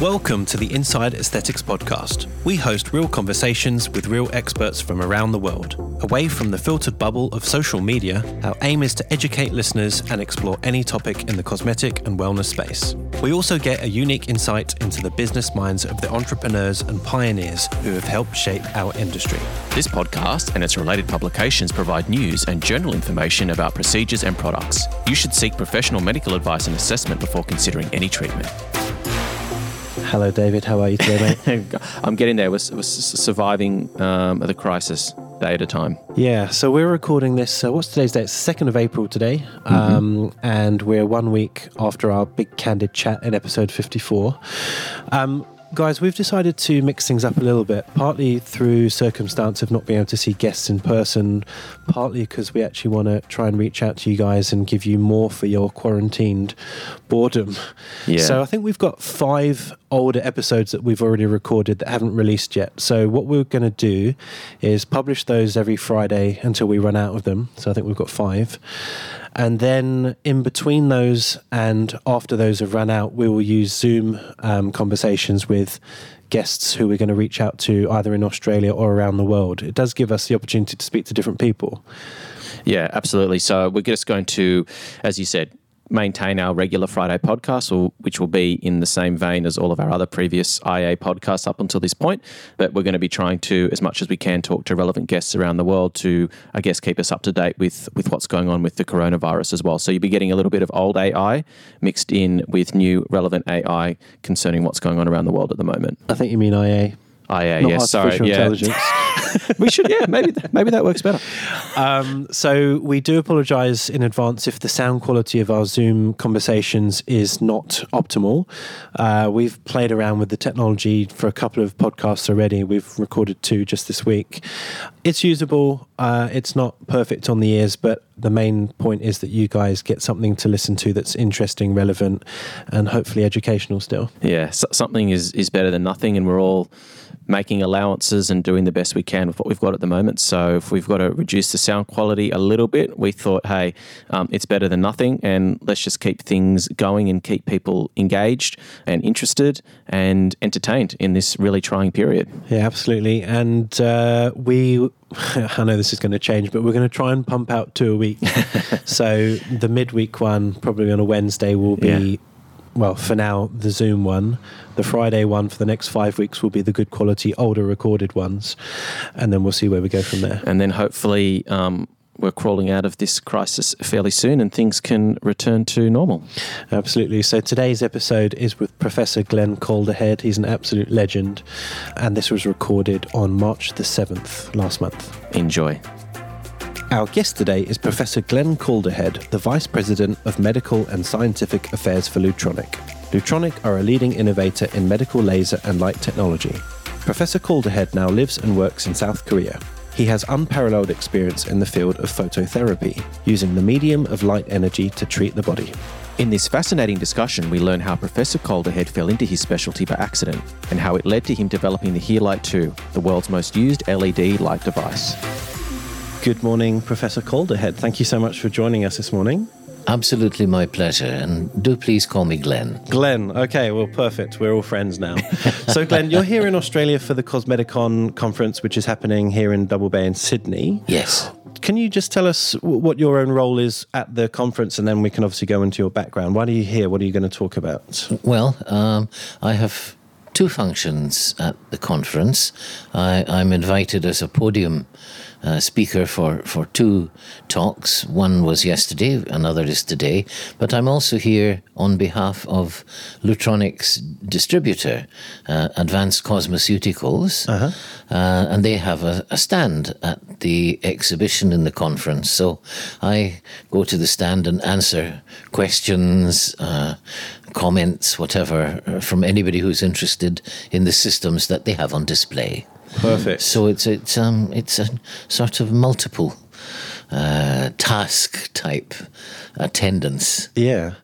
Welcome to the Inside Aesthetics Podcast. We host real conversations with real experts from around the world. Away from the filtered bubble of social media, our aim is to educate listeners and explore any topic in the cosmetic and wellness space. We also get a unique insight into the business minds of the entrepreneurs and pioneers who have helped shape our industry. This podcast and its related publications provide news and general information about procedures and products. You should seek professional medical advice and assessment before considering any treatment. Hello, David. How are you today, mate? I'm getting there. We're, we're surviving um, the crisis day at a time. Yeah, so we're recording this. Uh, what's today's date? It's 2nd of April today. Mm-hmm. Um, and we're one week after our big candid chat in episode 54. Um, guys, we've decided to mix things up a little bit, partly through circumstance of not being able to see guests in person, partly because we actually want to try and reach out to you guys and give you more for your quarantined boredom. Yeah. So I think we've got five older episodes that we've already recorded that haven't released yet. So what we're going to do is publish those every Friday until we run out of them. So I think we've got five. And then in between those and after those have run out, we will use Zoom um, conversations with guests who we're going to reach out to either in Australia or around the world. It does give us the opportunity to speak to different people. Yeah, absolutely. So we're just going to, as you said, maintain our regular Friday podcast, which will be in the same vein as all of our other previous IA podcasts up until this point. But we're going to be trying to, as much as we can, talk to relevant guests around the world to, I guess, keep us up to date with with what's going on with the coronavirus as well. So you'll be getting a little bit of old AI mixed in with new relevant AI concerning what's going on around the world at the moment. I think you mean IA. IA, Not yes, sorry, yeah. we should, yeah, maybe maybe that works better. Um, so we do apologise in advance if the sound quality of our Zoom conversations is not optimal. Uh, we've played around with the technology for a couple of podcasts already. We've recorded two just this week. It's usable. Uh, it's not perfect on the ears, but the main point is that you guys get something to listen to that's interesting, relevant, and hopefully educational still. Yeah, so something is is better than nothing, and we're all making allowances and doing the best we can with what we've got at the moment. So if we've got to reduce the sound quality a little bit, we thought, hey, um, it's better than nothing, and let's just keep things going and keep people engaged and interested and entertained in this really trying period. Yeah, absolutely. And uh, we I know this is going to change, but we're going to try and pump out two a week. so the midweek one, probably on a Wednesday, will be yeah well, for now, the Zoom one. The Friday one for the next five weeks will be the good quality, older recorded ones. And then we'll see where we go from there. And then hopefully, um, we're crawling out of this crisis fairly soon and things can return to normal. Absolutely. So today's episode is with Professor Glenn Calderhead. He's an absolute legend. And this was recorded on March the 7th last month. Enjoy. Our guest today is Professor Glenn Calderhead, the Vice President of Medical and Scientific Affairs for Lutronic. Lutronic are a leading innovator in medical laser and light technology. Professor Calderhead now lives and works in South Korea. He has unparalleled experience in the field of phototherapy, using the medium of light energy to treat the body. In this fascinating discussion, we learn how Professor Calderhead fell into his specialty by accident and how it led to him developing the Healite 2, the world's most used LED light device. Good morning, Professor Calderhead. Thank you so much for joining us this morning. Absolutely my pleasure. And do please call me Glenn. Glenn. Okay, well, perfect. We're all friends now. so, Glenn, you're here in Australia for the Cosmedicon conference, which is happening here in Double Bay in Sydney. Yes. Can you just tell us what your own role is at the conference, and then we can obviously go into your background? Why are you here? What are you going to talk about? Well, um, I have two functions at the conference. I, I'm invited as a podium uh, speaker for, for two talks. One was yesterday, another is today. But I'm also here on behalf of Lutronic's distributor, uh, Advanced Cosmeceuticals, uh-huh. uh, and they have a, a, stand at the exhibition in the conference. So I go to the stand and answer questions, uh, comments, whatever, uh, from anybody who's interested in the systems that they have on display. Perfect. So it's it's um it's a sort of multiple uh, task type attendance. Yeah.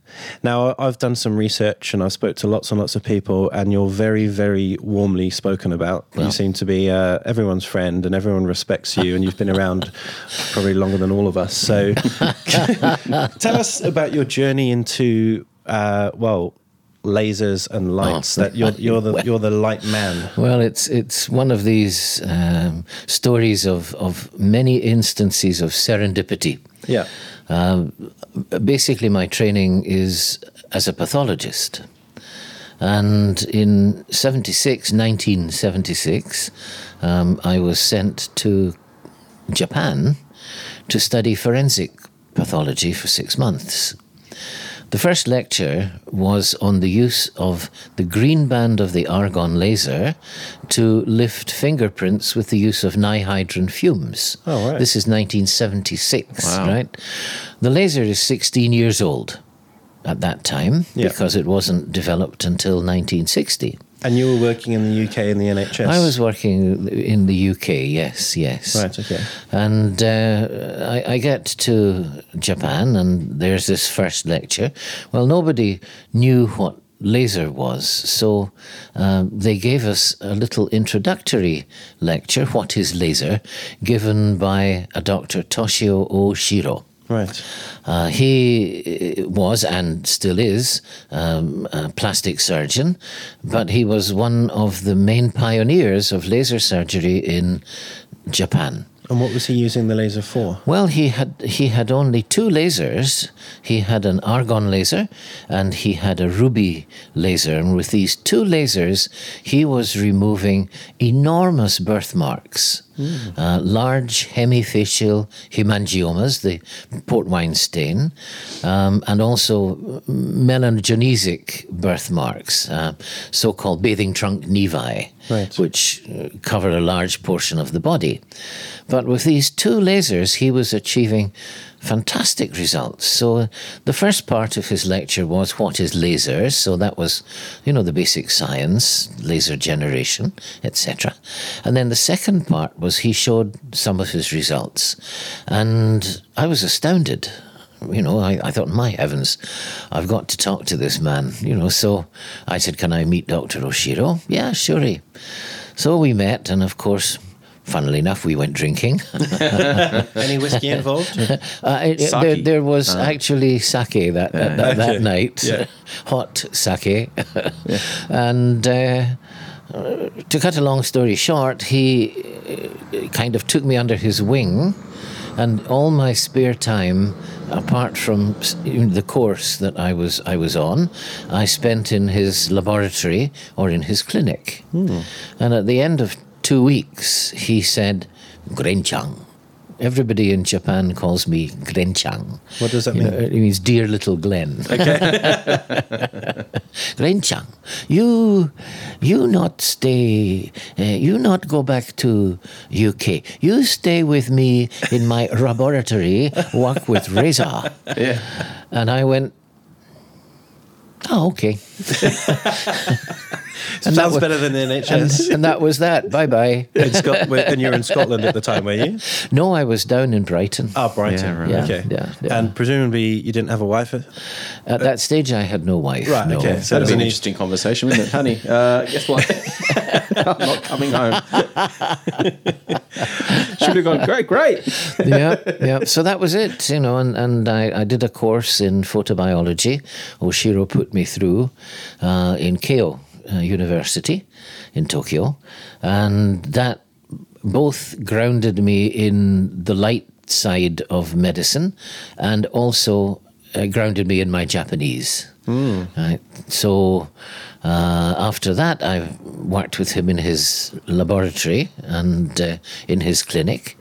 Now I've done some research and I've spoke to lots and lots of people, and you're very, very warmly spoken about. Well, you seem to be uh, everyone's friend, and everyone respects you, and you've been around probably longer than all of us. So, tell us about your journey into uh, well lasers and lights. that you're you're the you're the light man. Well, it's it's one of these um, stories of of many instances of serendipity. Yeah. Um, basically, my training is as a pathologist. And in 76, 1976, um, I was sent to Japan to study forensic pathology for six months. The first lecture was on the use of the green band of the argon laser to lift fingerprints with the use of ninhydrin fumes. Oh, right. This is 1976, Wow. right? The laser is 16 years old at that time Yeah. because it wasn't developed until 1960. And you were working in the UK in the NHS. I was working in the UK, yes, yes. right. Okay. And uh, I, I get to Japan, and there's this first lecture. Well, nobody knew what laser was, so um, they gave us a little introductory lecture, What is Laser, given by a Dr. Toshio Oshiro. Right. Uh, he uh, was and still is um, a plastic surgeon, but he was one of the main pioneers of laser surgery in Japan. And what was he using the laser for? Well, he had he had only two lasers. He had an argon laser and he had a ruby laser. And with these two lasers, he was removing enormous birthmarks, uh, large hemifacial hemangiomas, the port wine stain, um, and also melanogenic birthmarks, uh, so-called bathing trunk nevi, Right. which uh, cover a large portion of the body. But with these two lasers, he was achieving fantastic results. So uh, the first part of his lecture was what is lasers? So that was, you know, the basic science, laser generation, etc. And then the second part was he showed some of his results. And I was astounded. You know, I, I thought, my heavens, I've got to talk to this man. You know, so I said, Can I meet Dr. Oshiro? Yeah, sure. So we met, and of course, funnily enough, we went drinking. Any whiskey involved? Uh, it- it- there, there was actually sake that that, that, that Okay. night, Yeah. hot sake, and. Uh, uh, to cut a long story short, he uh, kind of took me under his wing, and all my spare time, apart from the course that I was I was on, I spent in his laboratory or in his clinic. And at the end of two weeks, he said, "Grenchang." Everybody in Japan calls me Grenchang. What does that You know, mean? it means dear little Glen. Glenchang, you, you not stay, uh, you not go back to UK. You stay with me in my laboratory, work with Reza. Yeah. And I went, oh, okay. And that Sounds was- better than the And, NHS. and that was that. Bye bye. in Scot- and you were in Scotland at the time, were you? No, I was down in Brighton. Oh, Brighton. Yeah, right. Yeah, okay. yeah, yeah. And presumably you didn't have a wife. At that stage, I had no wife. Right, no. okay. So That'd be an interesting conversation, wouldn't it, honey? Uh, guess what? I'm not coming home. Should have gone great, great. yeah, yeah. So that was it, you know, and, and I, I did a course in photobiology. Oshiro put me through uh, in Keio uh, University in Tokyo, and that both grounded me in the light side of medicine and also uh, grounded me in my Japanese. Right. So uh, after that, I worked with him in his laboratory and uh, in his clinic.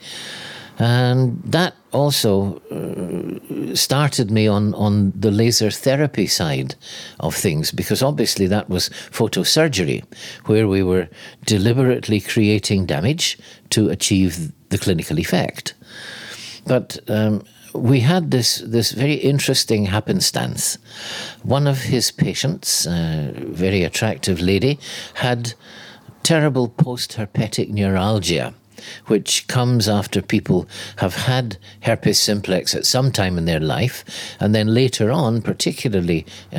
And that also uh, started me on, on the laser therapy side of things because obviously that was photosurgery, where we were deliberately creating damage to achieve the clinical effect. But um, we had this this very interesting happenstance. One of his patients, a very attractive lady, had terrible post-herpetic neuralgia, which comes after people have had herpes simplex at some time in their life, and then later on, particularly uh,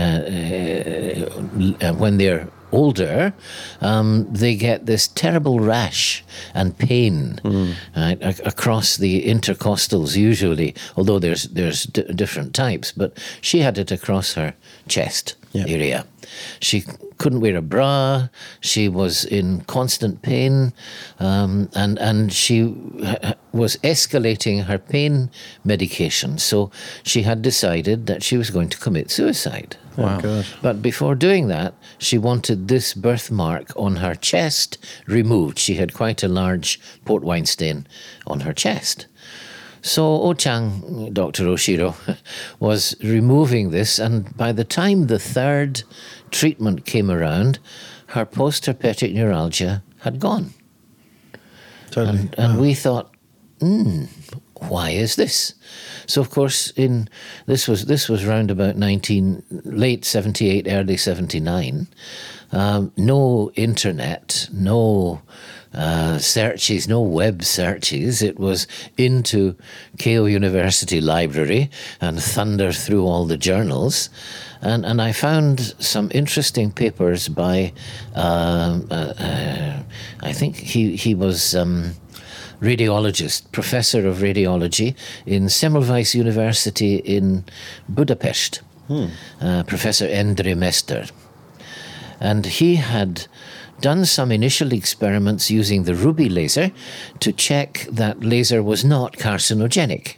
uh, when they're older, um, they get this terrible rash and pain right, ac- across the intercostals usually, although there's, there's d- different types, but she had it across her chest Yeah. area. She couldn't wear a bra. She was in constant pain, um, and and she was escalating her pain medication. So she had decided that she was going to commit suicide. Oh, But before doing that, she wanted this birthmark on her chest removed. She had quite a large port wine stain on her chest. So Ochang, Dr. Oshiro, was removing this, and by the time the third treatment came around, her postherpetic neuralgia had gone. Totally. And, and we thought, hmm, why is this? So of course, in this was this was round about nineteen late seventy eight, early seventy nine. Um, no internet, no uh, searches, no web searches. It was into Keio University Library and thunder through all the journals. And, and I found some interesting papers by, um, uh, uh, I think he, he was. Um, radiologist, professor of radiology in Semmelweis University in Budapest, uh, Professor Endre Mester. And he had done some initial experiments using the ruby laser to check that laser was not carcinogenic.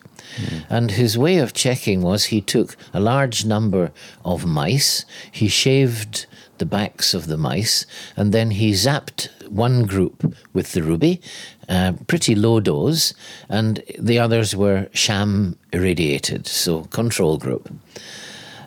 And his way of checking was he took a large number of mice, he shaved the backs of the mice, and then he zapped one group with the ruby, uh, pretty low dose, and the others were sham irradiated, so control group.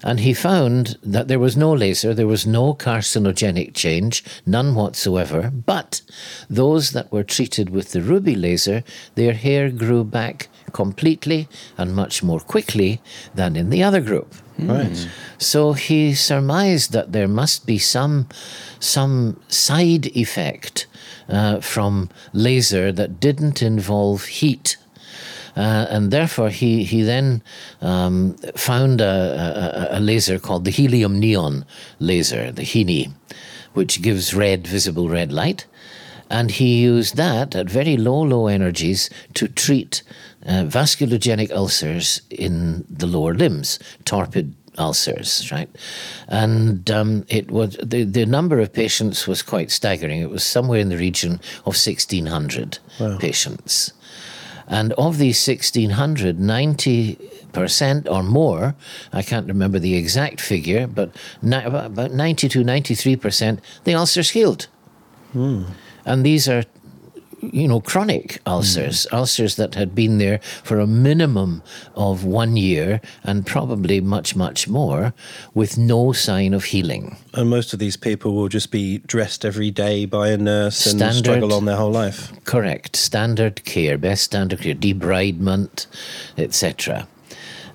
And he found that there was no laser, there was no carcinogenic change, none whatsoever. But those that were treated with the ruby laser, their hair grew back completely and much more quickly than in the other group. Right. So he surmised that there must be some some side effect uh, from laser that didn't involve heat. Uh, and therefore, he, he then um, found a, a, a laser called the helium neon laser, the HeNe, which gives red, visible red light. And he used that at very low, low energies to treat uh, vasculogenic ulcers in the lower limbs, torpid ulcers, right? And um, it was the, the number of patients was quite staggering. It was somewhere in the region of 1,600 patients. And of these 1,600, 90% or more, I can't remember the exact figure, but ni- about about 92, 93%, the ulcers healed. Hmm. And these are, you know, chronic ulcers, ulcers that had been there for a minimum of one year and probably much, much more with no sign of healing. And most of these people will just be dressed every day by a nurse and Standard. struggle on their whole life. Correct. Standard care, best standard care, debridement, etc.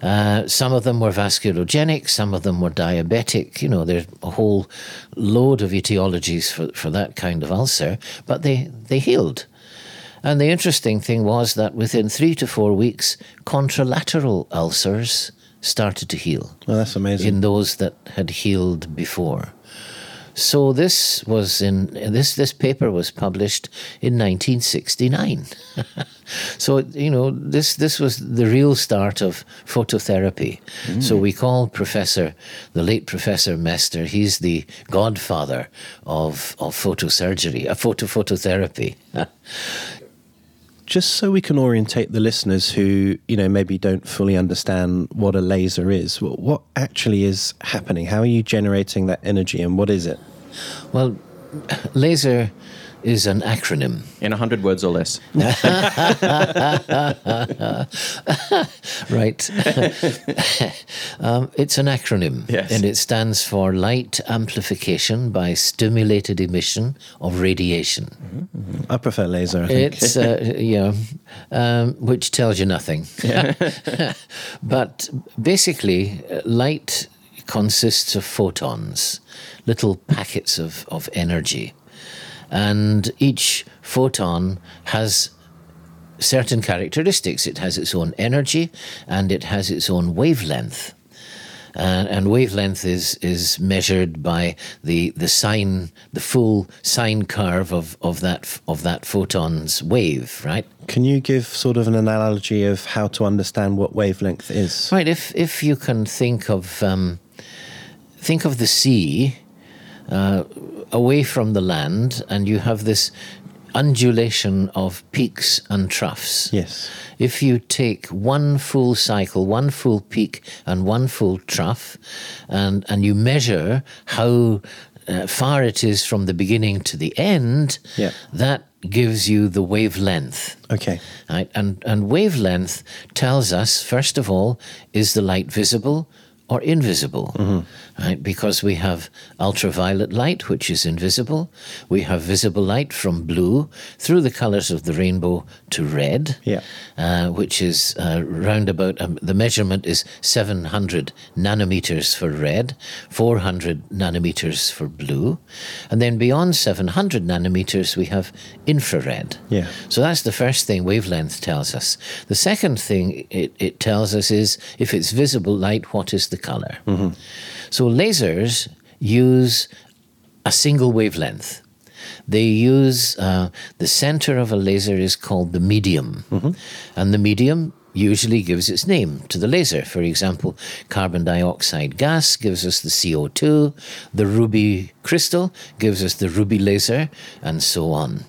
Uh, some of them were vasculogenic, some of them were diabetic. You know, there's a whole load of etiologies for, for that kind of ulcer, but they, they healed. And the interesting thing was that within three to four weeks, contralateral ulcers started to heal Well, that's amazing. in those that had healed before. So this was in this this paper was published in 1969. so you know this this was the real start of phototherapy. Mm. So we call Professor the late Professor Mester. He's the godfather of of photosurgery, a photo phototherapy. just so we can orientate the listeners who you know maybe don't fully understand what a laser is wh- what actually is happening? How are you generating that energy and what is it? Well, laser is an acronym. In 100 words or less. right? um, it's an acronym, Yes. and it stands for Light Amplification by Stimulated Emission of Radiation. i prefer laser I think. It's uh, yeah, um, which tells you nothing. but basically, uh, light consists of photons, little packets of, of energy, and each photon has certain characteristics. It has its own energy and it has its own wavelength. and, and wavelength is is measured by the the sine, the full sine curve of, of that of that photon's wave, right? Can you give sort of an analogy of how to understand what wavelength is? Right. If if you can think of um, think of the sea uh, away from the land, and you have this undulation of peaks and troughs. Yes. If you take one full cycle, one full peak, and one full trough, and and you measure how uh, far it is from the beginning to the end, Yeah. that gives you the wavelength. Okay. Right? And, and wavelength tells us, first of all, is the light visible or invisible? Right? Because we have ultraviolet light, which is invisible. We have visible light from blue through the colors of the rainbow to red, Yeah. uh, which is uh, round about, um, the measurement is 700 nanometers for red, 400 nanometers for blue. And then beyond 700 nanometers, we have infrared. Yeah. So that's the first thing wavelength tells us. The second thing it, it tells us is if it's visible light, what is the color? So lasers use a single wavelength. They use uh, the center of a laser is called the medium, and the medium usually gives its name to the laser. For example, carbon dioxide gas gives us the CO2, the ruby crystal gives us the ruby laser, and so on.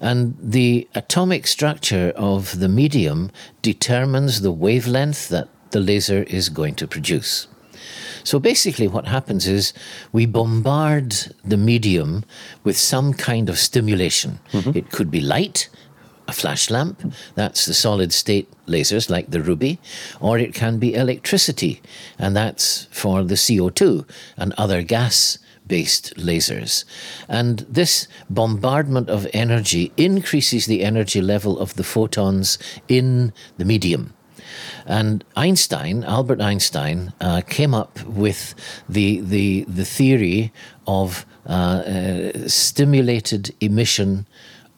And the atomic structure of the medium determines the wavelength that the laser is going to produce. So basically, what happens is we bombard the medium with some kind of stimulation. Mm-hmm. It could be light, a flash lamp, that's the solid state lasers like the ruby, or it can be electricity, and that's for the CO2 and other gas based lasers. And this bombardment of energy increases the energy level of the photons in the medium. And Einstein, Albert Einstein, uh, came up with the, the, the theory of uh, uh, stimulated emission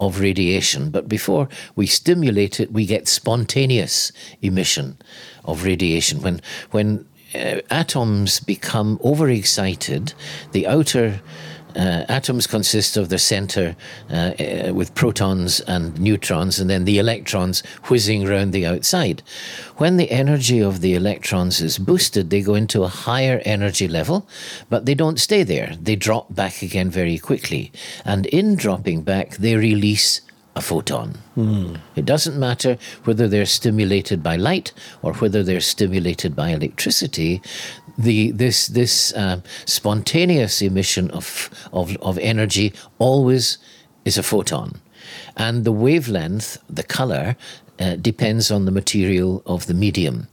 of radiation. But before we stimulate it, we get spontaneous emission of radiation. When, when uh, atoms become overexcited, the outer uh, atoms consist of the center uh, uh, with protons and neutrons, and then the electrons whizzing around the outside. When the energy of the electrons is boosted, they go into a higher energy level, but they don't stay there. They drop back again very quickly. And in dropping back, they release a photon. It doesn't matter whether they're stimulated by light or whether they're stimulated by electricity. The this this uh, spontaneous emission of, of of energy always is a photon, and the wavelength, the color. Uh, depends on the material of the medium.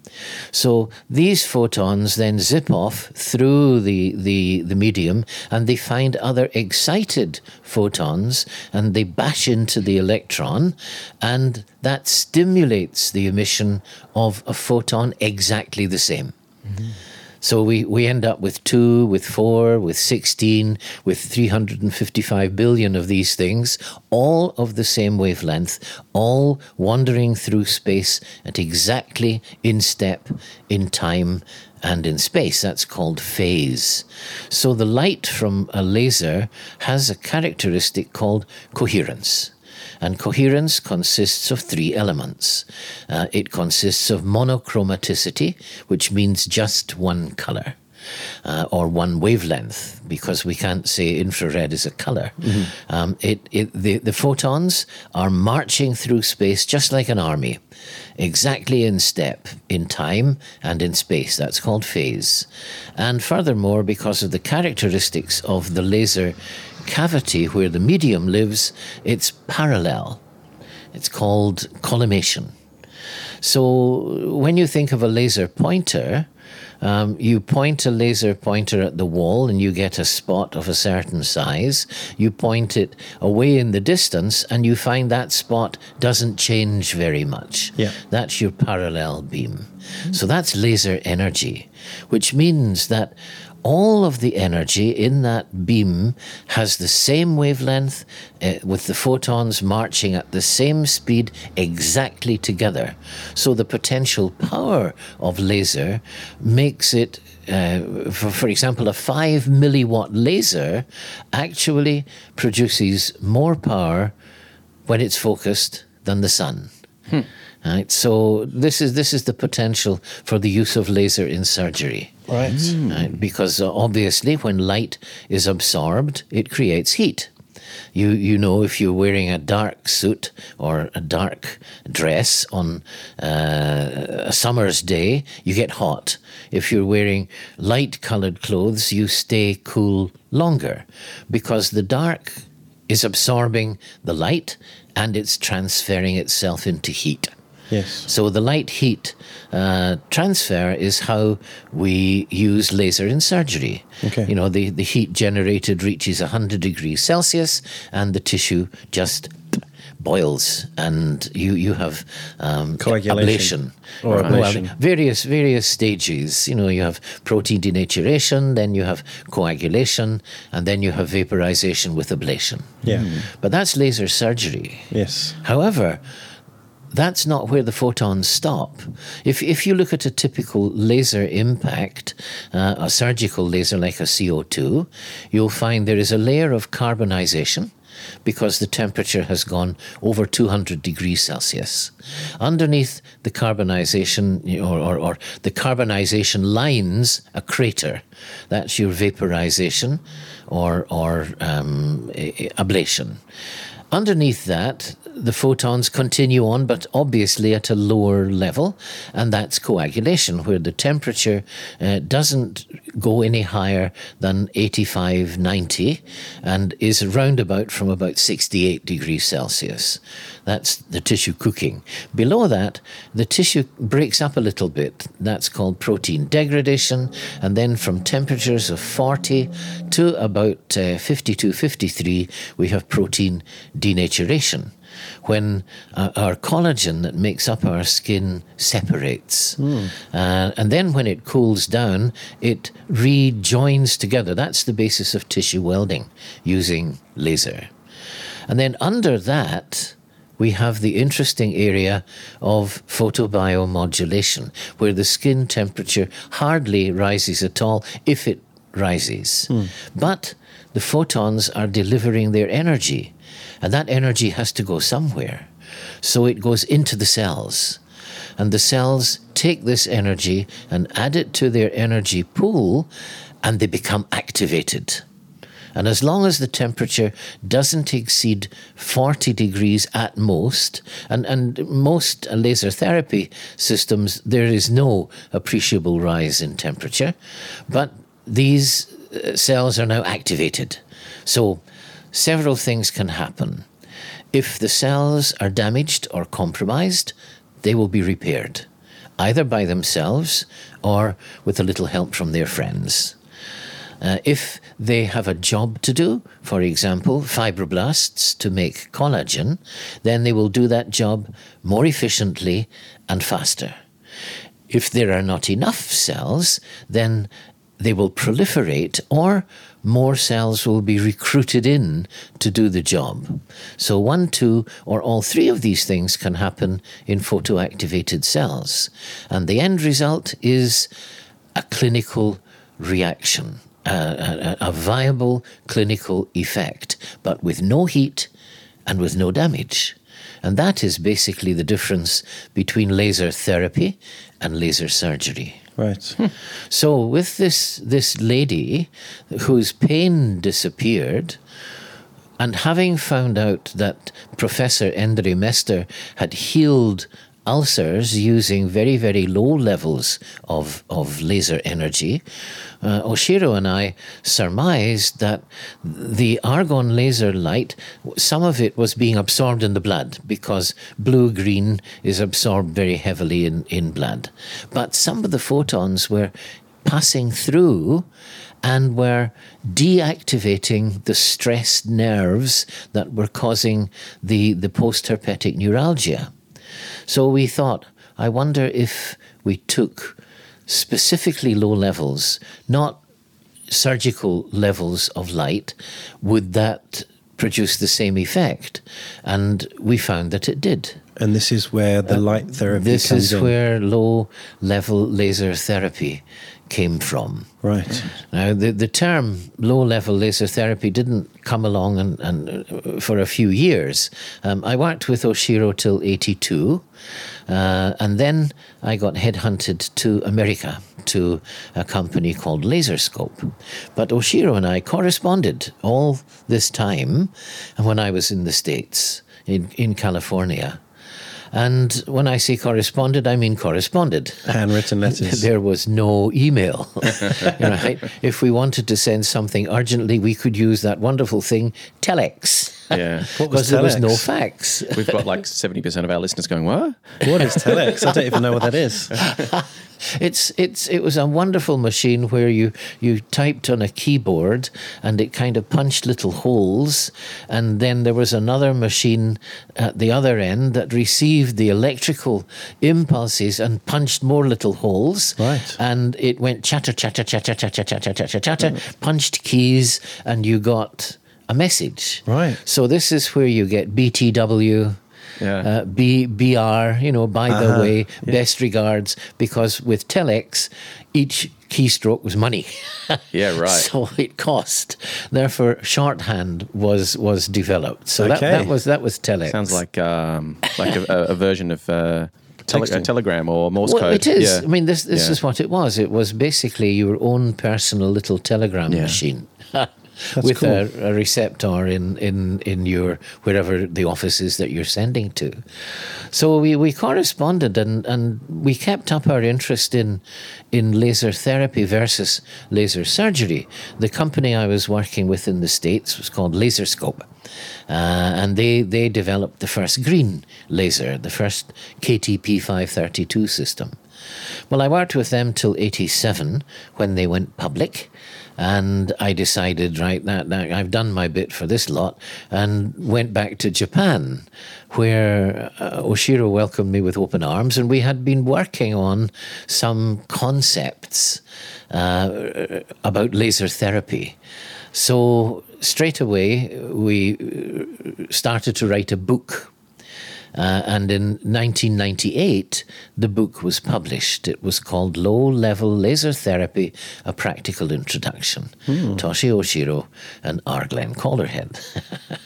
So these photons then zip off through the, the, the medium and they find other excited photons and they bash into the electron and that stimulates the emission of a photon exactly the same. So we, we end up with two, with four, with 16, with 355 billion of these things, all of the same wavelength, all wandering through space at exactly in step in time and in space. That's called phase. So the light from a laser has a characteristic called coherence. And coherence consists of three elements. Uh, it consists of monochromaticity, which means just one color. Uh, or one wavelength, because we can't say infrared is a color. Um, it, it, the, the photons are marching through space just like an army, exactly in step, in time and in space. That's called phase. And furthermore, because of the characteristics of the laser cavity where the medium lives, it's parallel. It's called collimation. So when you think of a laser pointer, um, you point a laser pointer at the wall and you get a spot of a certain size. You point it away in the distance and you find that spot doesn't change very much. Yeah. That's your parallel beam. So that's laser energy, which means that all of the energy in that beam has the same wavelength uh, with the photons marching at the same speed exactly together. So the potential power of laser makes it uh, for, for example, a 5 milliwatt laser actually produces more power when it's focused than the sun. Hmm. Right, so this is this is the potential for the use of laser in surgery. Right. Mm. right. Because uh, obviously, when light is absorbed, it creates heat. You you know if you're wearing a dark suit or a dark dress on uh, a summer's day, you get hot. If you're wearing light coloured clothes, you stay cool longer because the dark is absorbing the light and it's transferring itself into heat. Yes. So the light heat uh, transfer is how we use laser in surgery. Okay. You know, the, the heat generated reaches 100 degrees Celsius and the tissue just boils and you, you have um, coagulation ablation. or ablation. Well, various various stages. You know, you have protein denaturation, then you have coagulation, and then you have vaporization with ablation. Yeah. Mm. But that's laser surgery. Yes. However, that's not where the photons stop. If, if you look at a typical laser impact, uh, a surgical laser like a CO2, you'll find there is a layer of carbonization because the temperature has gone over 200 degrees Celsius. Underneath the carbonization, or, or, or, the carbonization lines a crater. That's your vaporization or, or um, ablation. Underneath that, the photons continue on, but obviously at a lower level, and that's coagulation, where the temperature uh, doesn't go any higher than 85, 90, and is roundabout from about 68 degrees Celsius. That's the tissue cooking. Below that, the tissue breaks up a little bit. That's called protein degradation. And then from temperatures of 40 to about uh, 52, 53, we have protein denaturation when uh, our collagen that makes up our skin separates. Mm. Uh, and then when it cools down, it rejoins together. That's the basis of tissue welding using laser. And then under that, we have the interesting area of photobiomodulation, where the skin temperature hardly rises at all if it rises. Mm. But the photons are delivering their energy, and that energy has to go somewhere. So it goes into the cells. And the cells take this energy and add it to their energy pool, and they become activated. And as long as the temperature doesn't exceed 40 degrees at most, and, and most laser therapy systems, there is no appreciable rise in temperature, but these uh, cells are now activated. So several things can happen. If the cells are damaged or compromised, they will be repaired, either by themselves or with a little help from their friends. Uh, if they have a job to do, for example, fibroblasts to make collagen, then they will do that job more efficiently and faster. If there are not enough cells, then they will proliferate or more cells will be recruited in to do the job. So, one, two, or all three of these things can happen in photoactivated cells. And the end result is a clinical reaction a, a, a viable clinical effect, but with no heat and with no damage. And that is basically the difference between laser therapy and laser surgery. Right. Hmm. So with this this lady whose pain disappeared, and having found out that Professor Endre Mester had healed ulcers using very, very low levels of, of laser energy, uh, Oshiro and I surmised that the argon laser light, some of it was being absorbed in the blood because blue green is absorbed very heavily in, in blood. But some of the photons were passing through and were deactivating the stressed nerves that were causing the, the post herpetic neuralgia. So we thought, I wonder if we took specifically low levels, not surgical levels of light, would that produce the same effect? And we found that it did. And this is where the uh, light therapy This comes is in. where low level laser therapy came from. Right. Now, the, the term low level laser therapy didn't come along and, and uh, for a few years. Um, I worked with Oshiro till 82, uh, and then I got headhunted to America to a company called Laserscope. But Oshiro and I corresponded all this time when I was in the States, in, in California. And when I say corresponded, I mean corresponded. Handwritten letters. There was no email. right? If we wanted to send something urgently, we could use that wonderful thing, telex. Yeah. What was Because there was no fax. We've got like 70% of our listeners going, what? What is telex? I don't even know what that is. It's it's it was a wonderful machine where you you typed on a keyboard and it kind of punched little holes, and then there was another machine at the other end that received the electrical impulses and punched more little holes. Right. And it went chatter chatter chatter chatter chatter chatter chatter, punched keys, and you got a message. Right. So this is where you get BTW. Yeah. Uh, B, BR, you know, by the Uh-huh. way, best regards, because with telex, each keystroke was money. Yeah, right. so it cost. Therefore, shorthand was was developed. So that, Okay. that was that was telex. Sounds like um, like a, a, a version of uh, tele- a telegram or Morse well, code. it is. Yeah. I mean, this this Yeah. is what it was. It was basically your own personal little telegram machine. Yeah. machine. With cool. a, a receptor in, in, in your wherever the office is that you're sending to. So we, we corresponded and, and we kept up our interest in in laser therapy versus laser surgery. The company I was working with in the States was called Laserscope. Uh, and they, they developed the first green laser, the first KTP 532 system. Well, I worked with them till 87 when they went public. And I decided, right, that, that I've done my bit for this lot, and went back to Japan, where uh, Oshiro welcomed me with open arms, and we had been working on some concepts uh, about laser therapy. So straight away, we uh, started to write a book. Uh, and in 1998, the book was published. It was called Low Level Laser Therapy A Practical Introduction. Toshi Oshiro and R. Glenn Calderhead.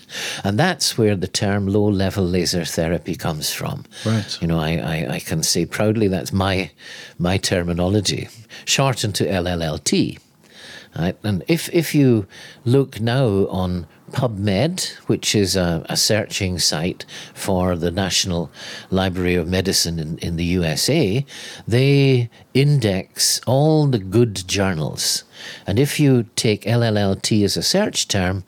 and that's where the term low level laser therapy comes from. Right. You know, I, I, I can say proudly that's my, my terminology, shortened to LLLT. Right? And if, if you look now on PubMed, which is a, a searching site for the National Library of Medicine in, in the USA, they index all the good journals. And if you take LLLT as a search term,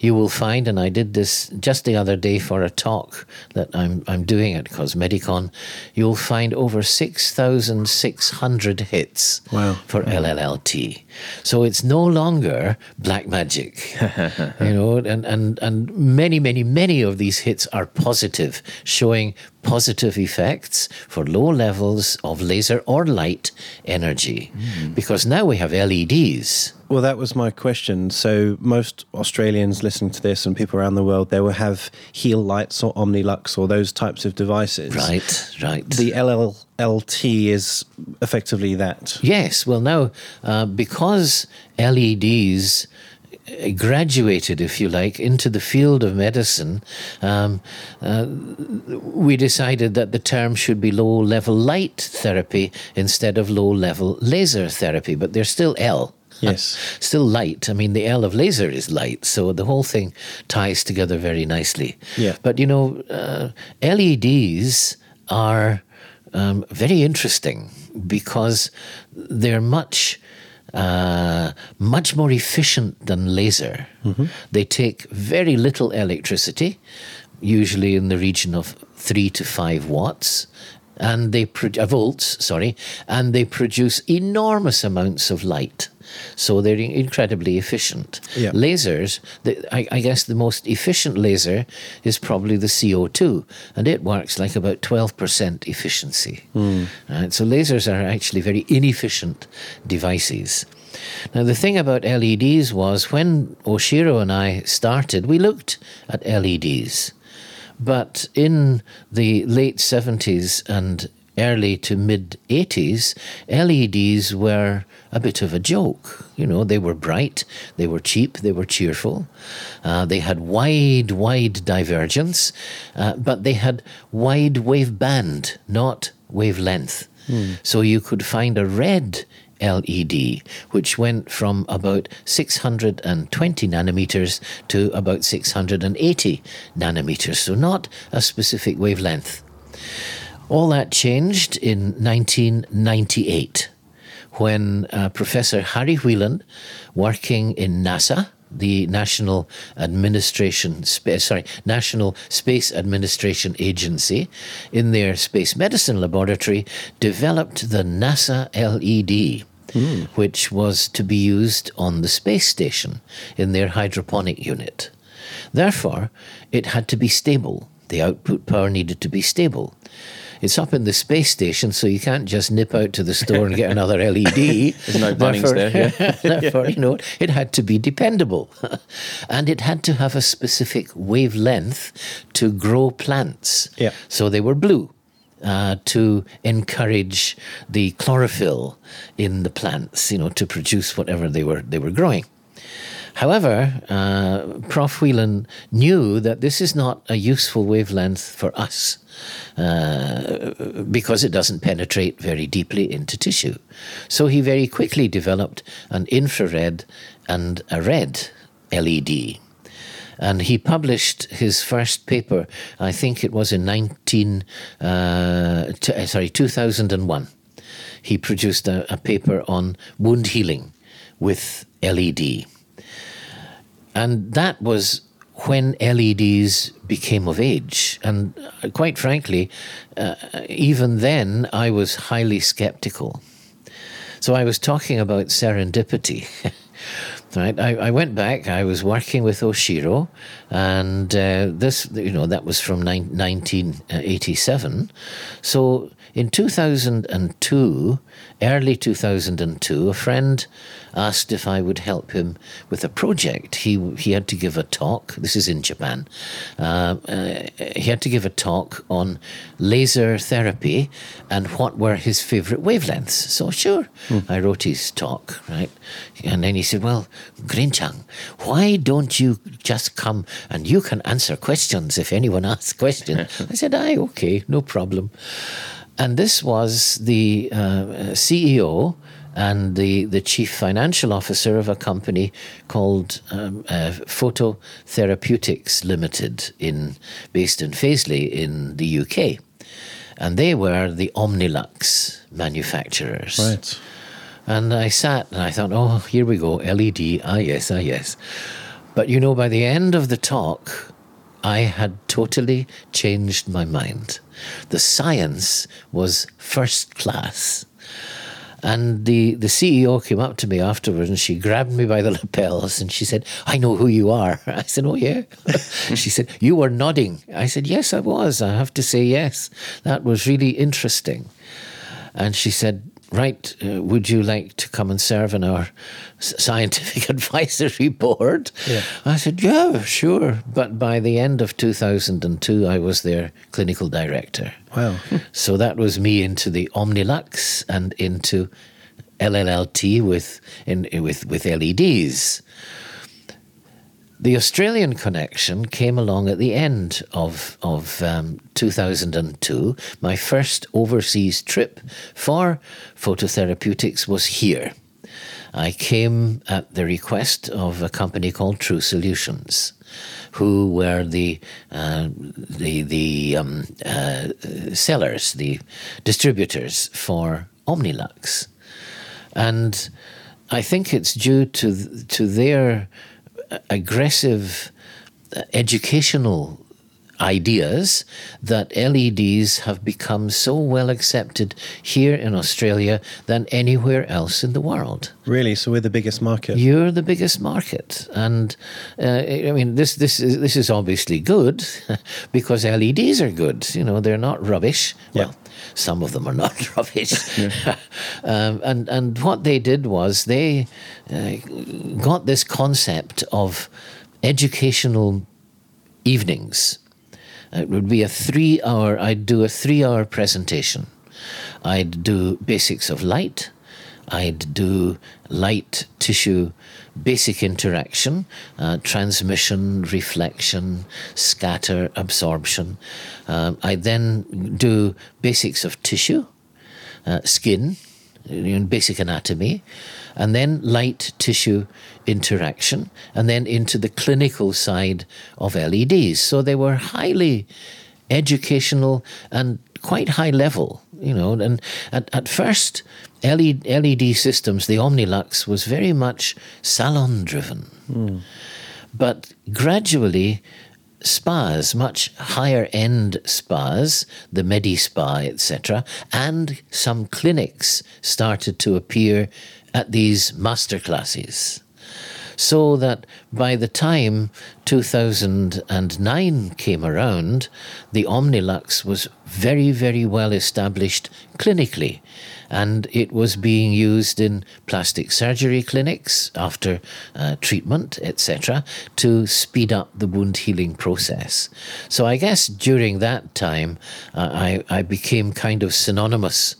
you will find, and I did this just the other day for a talk that I'm, I'm doing at Cosmedicon, you'll find over 6,600 hits Wow. for LLLT. So it's no longer black magic, you know, and, and, and many, many, many of these hits are positive, showing positive effects for low levels of laser or light energy. Because now we have LEDs. Well, that was my question. So, most Australians listening to this and people around the world, they will have Healites or Omnilux or those types of devices. Right, right. The LLLT is effectively that. Yes, well, now, uh, because LEDs graduated, if you like, into the field of medicine, um, uh, we decided that the term should be low level light therapy instead of low level laser therapy, but they're still L. Yes. Still light. I mean, the L of laser is light, so the whole thing ties together very nicely. Yeah. But you know, uh, LEDs are um, very interesting because they're much. Uh, much more efficient than laser. They take very little electricity, usually in the region of three to five watts, and they pro- uh, volts. Sorry, and they produce enormous amounts of light. So they're incredibly efficient. Yeah. Lasers, the, I, I guess the most efficient laser is probably the CO2, and it works like about 12% efficiency. Hmm. Right? So lasers are actually very inefficient devices. Now, the thing about LEDs was when Oshiro and I started, we looked at LEDs. But in the late 70s and early to mid 80s, LEDs were a bit of a joke. You know, they were bright, they were cheap, they were cheerful, uh, they had wide, wide divergence, uh, but they had wide wave band, not wavelength. Hmm. So you could find a red LED, which went from about 620 nanometers to about 680 nanometers, so not a specific wavelength. All that changed in 1998 when uh, Professor Harry Whelan, working in NASA, the National Administration, sorry, National Space Administration Agency, in their space medicine laboratory, developed the NASA LED. Mm. Which was to be used on the space station in their hydroponic unit. Therefore, it had to be stable. The output power needed to be stable. It's up in the space station, so you can't just nip out to the store and get another LED. There's no Bunnings there. Yeah. therefore, you know, it had to be dependable, and it had to have a specific wavelength to grow plants. Yeah. So they were blue. Uh, to encourage the chlorophyll in the plants, you know, to produce whatever they were they were growing. However, uh, Prof. Whelan knew that this is not a useful wavelength for us uh, because it doesn't penetrate very deeply into tissue. So he very quickly developed an infrared and a red LED. And he published his first paper, I think it was in 19, uh, t- uh, sorry, 2001. He produced a, a paper on wound healing with LED. And that was when LEDs became of age. And uh, quite frankly, uh, even then, I was highly skeptical. So I was talking about serendipity. right, I, I, went back. I was working with Oshiro, and uh, this, you know, that was from ni- 1987. So in 2002, early 2002, a friend asked if I would help him with a project. He he had to give a talk. This is in Japan. Uh, uh, he had to give a talk on laser therapy and what were his favorite wavelengths. So sure, mm. I wrote his talk right, and then he said, "Well, Grinchang, why don't you just come and you can answer questions if anyone asks questions?" I said, "Aye, okay, no problem." And this was the uh, CEO and the, the chief financial officer of a company called um, uh, Phototherapeutics Limited, in, based in Fazeley in the UK. And they were the Omnilux manufacturers. Right. And I sat and I thought, oh, here we go, LED, ah, yes, ah, yes. But you know, by the end of the talk, I had totally changed my mind. The science was first class. And the, the CEO came up to me afterwards and she grabbed me by the lapels and she said, I know who you are. I said, Oh, yeah. she said, You were nodding. I said, Yes, I was. I have to say yes. That was really interesting. And she said, right, uh, would you like to come and serve on our scientific advisory board? Yeah. I said, yeah, sure. But by the end of 2002, I was their clinical director. Wow. so that was me into the Omnilux and into LLLT with, in, with, with LEDs. The Australian connection came along at the end of, of um, 2002. My first overseas trip for phototherapeutics was here. I came at the request of a company called True Solutions, who were the uh, the the um, uh, sellers, the distributors for Omnilux, and I think it's due to to their aggressive uh, educational ideas that LEDs have become so well accepted here in Australia than anywhere else in the world. Really? So we're the biggest market? You're the biggest market, and uh, I mean this. This is this is obviously good because LEDs are good. You know, they're not rubbish. Yeah. Well, some of them are not rubbish. um, and and what they did was they uh, got this concept of educational evenings. It would be a three hour, I'd do a three hour presentation. I'd do basics of light, I'd do light tissue basic interaction, uh, transmission, reflection, scatter, absorption. Um, I then do basics of tissue, uh, skin, basic anatomy, and then light tissue interaction, and then into the clinical side of LEDs. So they were highly educational and quite high level, you know. And at, at first, LED, LED systems, the Omnilux was very much salon driven. Hmm. But gradually, spas, much higher end spas, the Medi Spa, etc., and some clinics started to appear at these masterclasses. So that by the time 2009 came around, the Omnilux was very, very well established clinically and it was being used in plastic surgery clinics after uh, treatment, etc., to speed up the wound healing process. So I guess during that time, uh, I, I became kind of synonymous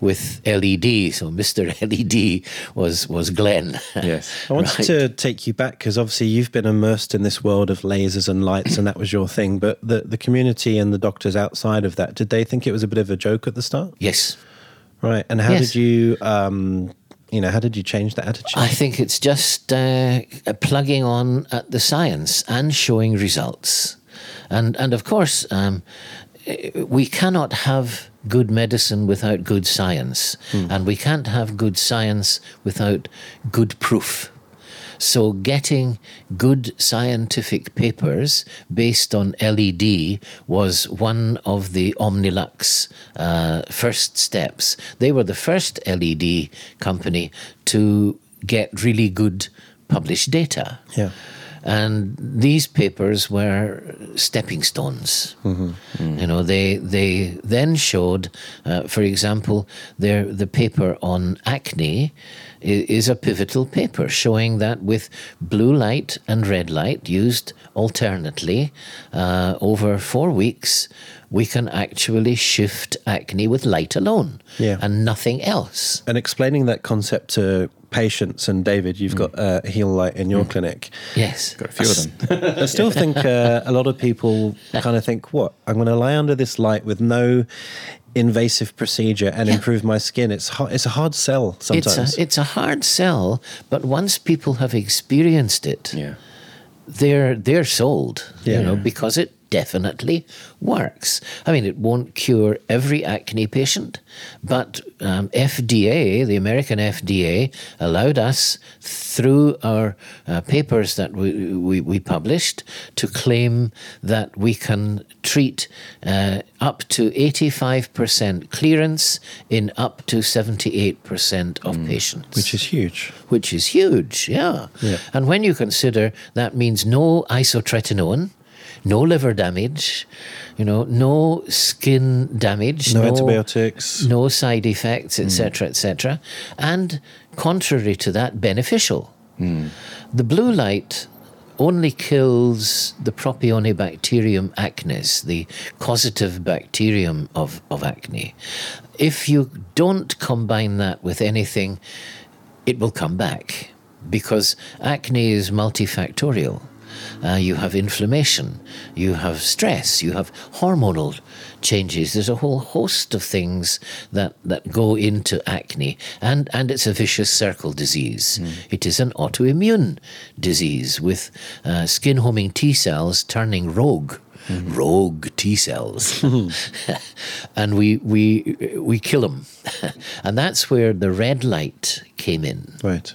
with LED. So Mr. LED was was Glenn. Yes. I wanted Right. to take you back because obviously you've been immersed in this world of lasers and lights, and that was your thing. But the, the community and the doctors outside of that, did they think it was a bit of a joke at the start? yes. Right. And how Yes. did you, um, you know, how did you change that attitude? I think it's just uh, plugging on at the science and showing results. And, and of course, um, we cannot have good medicine without good science, and we can't have good science without good proof. So, getting good scientific papers based on LED was one of the Omnilux uh, first steps. They were the first LED company to get really good published data. yeah. And these papers were stepping stones. You know, they they then showed, uh, for example, their the paper on acne is a pivotal paper showing that with blue light and red light used alternately uh, over four weeks, we can actually shift acne with light alone Yeah. and nothing else. And explaining that concept to patients, and David, you've got a Healite in your clinic. Yes. Got a few of them. I still think uh, a lot of people kind of think, what? I'm going to lie under this light with no invasive procedure and improve my skin. It's hard, it's a hard sell sometimes. It's a, it's a hard sell, but once people have experienced it, Yeah. they're they're sold. Yeah. You know, because it definitely works. I mean, it won't cure every acne patient, but um, FDA, the American FDA, allowed us through our uh, papers that we, we, we published to claim that we can treat uh, up to 85% clearance in up to 78% of patients which is huge. which is huge, yeah. Yeah. And when you consider that means no isotretinoin, no liver damage, you know, no skin damage, No antibiotics. no side effects, etc., hmm. etc., and contrary to that, beneficial. Hmm. The blue light only kills the Propionibacterium acnes, the causative bacterium of, of acne. If you don't combine that with anything, it will come back because acne is multifactorial. Uh, you have inflammation, you have stress, you have hormonal changes. There's a whole host of things that, that go into acne, and, and it's a vicious circle disease. It is an autoimmune disease with uh, skin homing T cells turning rogue. Rogue T cells, and we we we kill them, and that's where the red light came in. Right.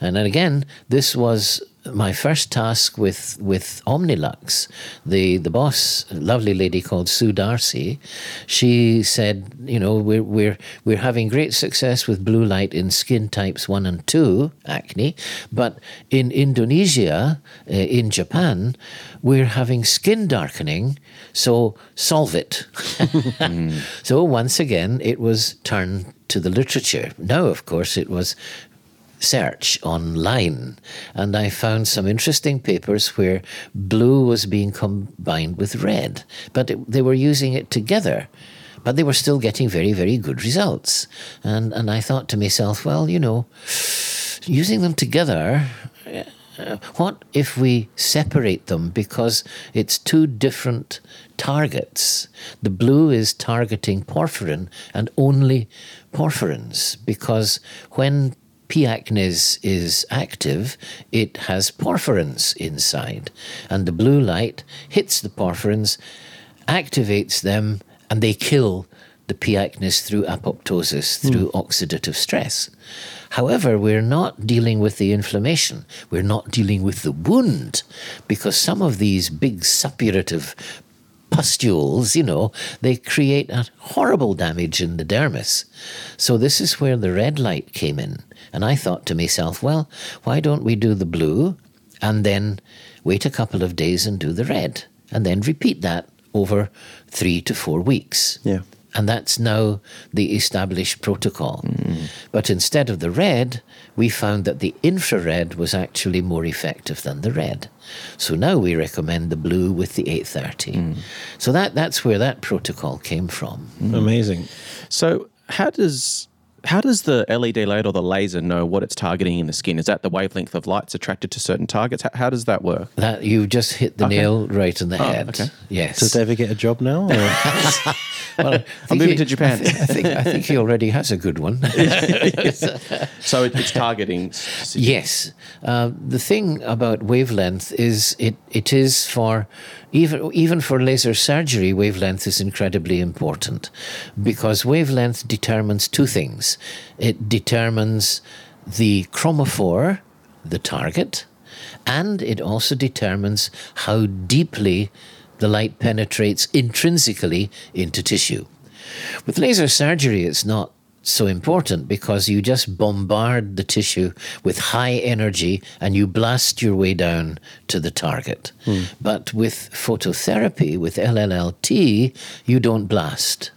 And then again, this was my first task with with Omnilux, the the boss, lovely lady called Sue Darcy, she said, you know, we're we're we're having great success with blue light in skin types one and two acne, but in Indonesia, uh, in Japan, we're having skin darkening. So solve it. So once again, it was turned to the literature. Now, of course, it was search online and I found some interesting papers where blue was being combined with red, but it, they were using it together. But they were still getting very, very good results. And, and I thought to myself, well, you know, using them together, uh, what if we separate them because it's two different targets? The blue is targeting porphyrin and only porphyrins because when P. acnes is active, it has porphyrins inside, and the blue light hits the porphyrins, activates them, and they kill the P. acnes through apoptosis, hmm. through oxidative stress. However, we're not dealing with the inflammation. We're not dealing with the wound because some of these big suppurative pustules, you know, they create a horrible damage in the dermis. So this is where the red light came in. And I thought to myself, well, why don't we do the blue and then wait a couple of days and do the red and then repeat that over three to four weeks. Yeah. And that's now the established protocol. Hmm. But instead of the red, we found that the infrared was actually more effective than the red. So now we recommend the blue with the 830. Hmm. So that, that's where that protocol came from. Hmm. Amazing. So how does how does the LED light or the laser know what it's targeting in the skin? Is that the wavelength of light's attracted to certain targets? How, how does that work? That you just hit the Okay. nail right in the head. okay. Yes. Does David get a job now? or- well, I I'm moving he- to Japan. I think, I think he already has a good one. So it, it's targeting. Yes. Uh, the thing about wavelength is it, it is for even even for laser surgery, wavelength is incredibly important because wavelength determines two things. It determines the chromophore, the target, and it also determines how deeply the light penetrates intrinsically into tissue. With laser surgery, it's not so important because you just bombard the tissue with high energy and you blast your way down to the target. But with phototherapy, with LLLT, you don't blast.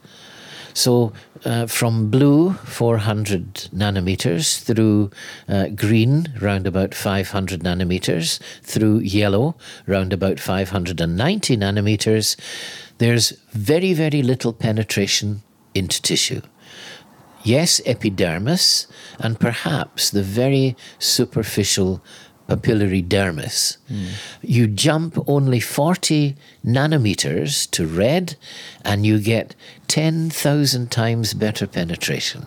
So uh, from blue, 400 nanometers, through uh, green, round about 500 nanometers, through yellow, round about 590 nanometers, there's very, very little penetration into tissue. Yes, epidermis, and perhaps the very superficial papillary dermis. Hmm. You jump only 40 nanometers to red, and you get 10,000 times better penetration.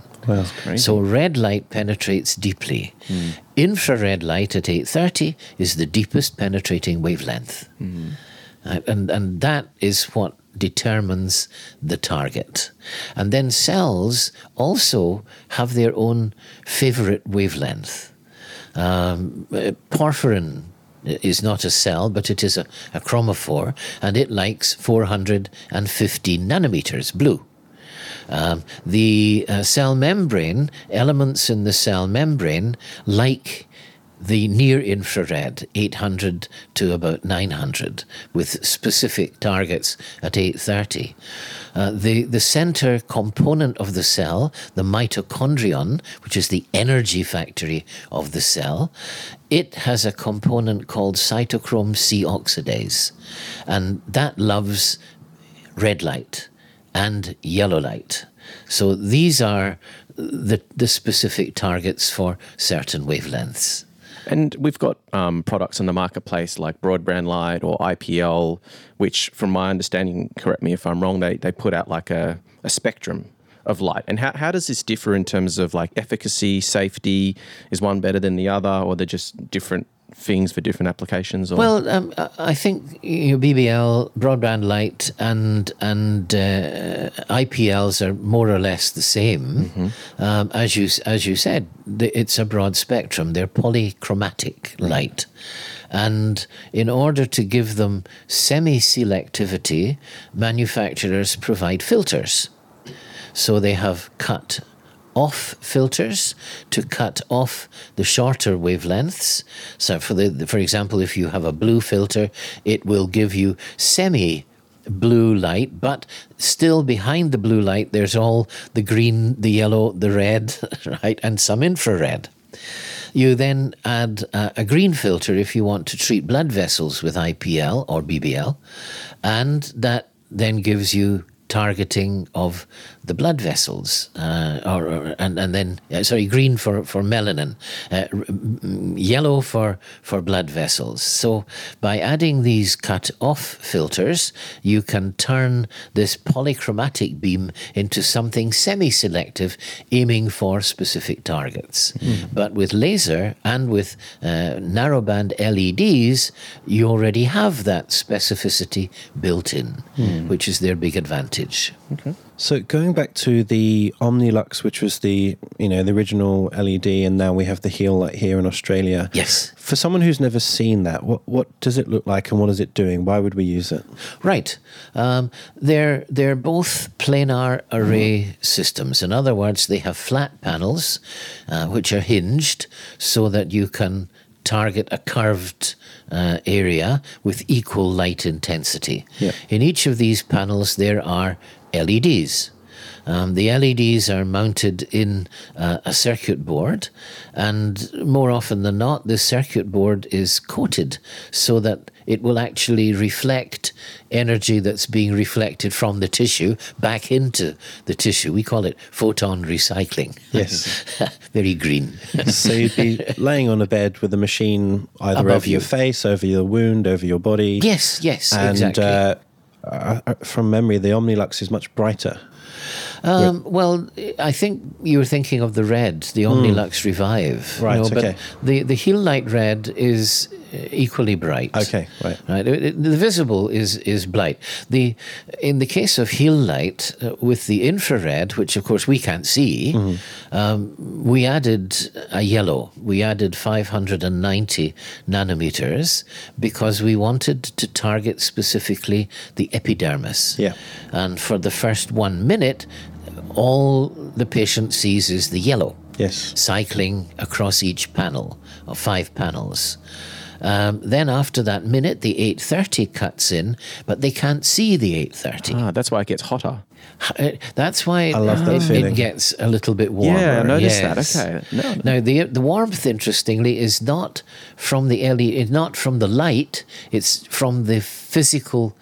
So red light penetrates deeply. Hmm. Infrared light at 830 is the deepest penetrating wavelength. Hmm. Uh, and, and that is what determines the target. And then cells also have their own favorite wavelength. Um, porphyrin is not a cell, but it is a, a chromophore, and it likes 450 nanometers blue. Um, the uh, cell membrane, elements in the cell membrane, like the near infrared, 800 to about 900, with specific targets at 830. Uh, the, the center component of the cell, the mitochondrion, which is the energy factory of the cell, it has a component called cytochrome C oxidase, and that loves red light and yellow light. So these are the, the specific targets for certain wavelengths. And we've got um, products in the marketplace like Broadband Light or IPL, which, from my understanding, correct me if I'm wrong, they, they put out like a, a spectrum of light. And how, how does this differ in terms of like efficacy, safety? Is one better than the other, or they're just different things for different applications? Or? Well, um, I- think you know, BBL, broadband light, and and uh, IPLs are more or less the same. Um, as you as you said, it's a broad spectrum. They're polychromatic light. And in order to give them semi selectivity, manufacturers provide filters. So they have cut off filters to cut off the shorter wavelengths. So, for the, for example, if you have a blue filter, it will give you semi blue light, but still behind the blue light, there's all the green, the yellow, the red, right, and some infrared. You then add uh, a green filter if you want to treat blood vessels with IPL or BBL, and that then gives you targeting of the blood vessels, uh, or, or, and and then uh, sorry, green for for melanin, uh, yellow for for blood vessels. So by adding these cut off filters, you can turn this polychromatic beam into something semi-selective, aiming for specific targets. Mm. But with laser and with uh, narrowband LEDs, you already have that specificity built in, mm. which is their big advantage. Okay. So going back to the Omnilux, which was the you know the original LED, and now we have the Healite here in Australia. Yes. For someone who's never seen that, what what does it look like, and what is it doing? Why would we use it? Right. Um, they're they're both planar array mm. systems. In other words, they have flat panels, uh, which are hinged, so that you can target a curved uh, area with equal light intensity. Yeah. In each of these panels, there are LEDs. Um, the LEDs are mounted in uh, a circuit board, and more often than not, the circuit board is coated so that it will actually reflect energy that's being reflected from the tissue back into the tissue. We call it photon recycling. Yes. Very green. so you'd be laying on a bed with a machine either Above over you. your face, over your wound, over your body. Yes, yes, and, exactly. Uh, uh, uh, from memory, the Omnilux is much brighter. Um, well, I think you were thinking of the red, the hmm. Omnilux mm. Revive. Right, you know, okay. But the, the light red is equally bright. Okay, right. Right. the visible is is bright. The in the case of Healite uh, with the infrared, which of course we can't see, mm-hmm. um, we added a yellow. We added 590 nanometers because we wanted to target specifically the epidermis. Yeah. And for the first one minute, all the patient sees is the yellow. Yes. Cycling across each panel of five panels. Um, then after that minute, the 830 cuts in, but they can't see the 830. Ah, that's why it gets hotter. Uh, that's why I love that it, it gets a little bit warmer. Yeah, I noticed yes. that. Okay. No, no. Now the the warmth, interestingly, is not from the LED, not from the light. It's from the physical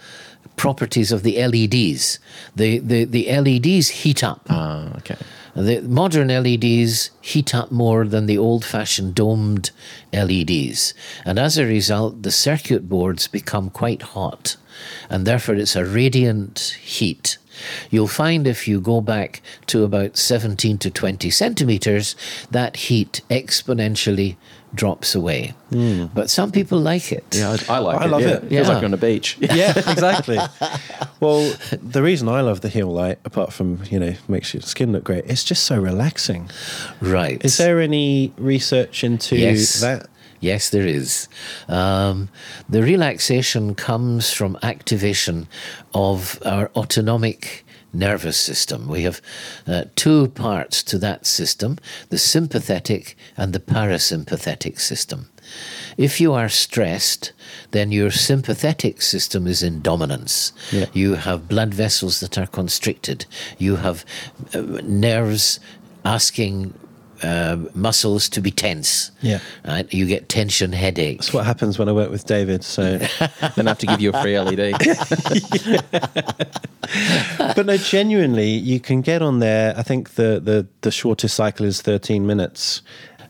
properties of the LEDs. The the the LEDs heat up. Ah, okay. The modern LEDs heat up more than the old fashioned domed LEDs. And as a result, the circuit boards become quite hot. And therefore, it's a radiant heat. You'll find if you go back to about 17 to 20 centimeters, that heat exponentially drops away. Mm. But some people like it. Yeah, I, I like I it. I love yeah. it. Feels yeah. like you're on a beach. yeah, exactly. well, the reason I love the Healite, apart from you know makes your skin look great, it's just so relaxing. Right. Is there any research into yes. that? Yes, there is. Um, the relaxation comes from activation of our autonomic nervous system. We have uh, two parts to that system the sympathetic and the parasympathetic system. If you are stressed, then your sympathetic system is in dominance. Yeah. You have blood vessels that are constricted. You have uh, nerves asking uh, muscles to be tense. Yeah. Right? You get tension headache. That's what happens when I work with David. So then I have to give you a free LED. but no, genuinely, you can get on there. I think the, the, the shortest cycle is 13 minutes.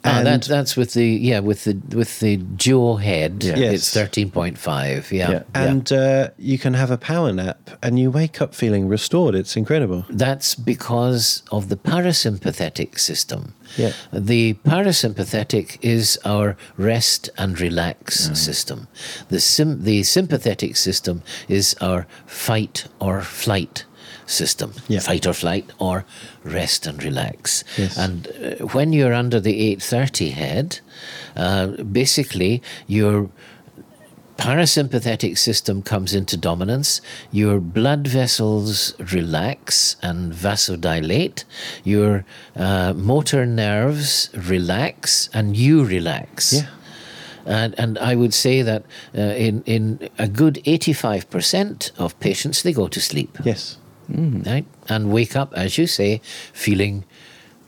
And that, that's with the yeah with the with the dual head. Yes. It's thirteen point five. Yeah, yeah. and uh, you can have a power nap, and you wake up feeling restored. It's incredible. That's because of the parasympathetic system. Yeah. The parasympathetic is our rest and relax mm. system. The sim- the sympathetic system is our fight or flight system yeah. fight or flight or rest and relax. Yes. And uh, when you're under the 830 head, uh, basically you're parasympathetic system comes into dominance, your blood vessels relax and vasodilate, your uh, motor nerves relax, and you relax. Yeah. And, and I would say that uh, in, in a good 85% of patients, they go to sleep. Yes. Right? And wake up, as you say, feeling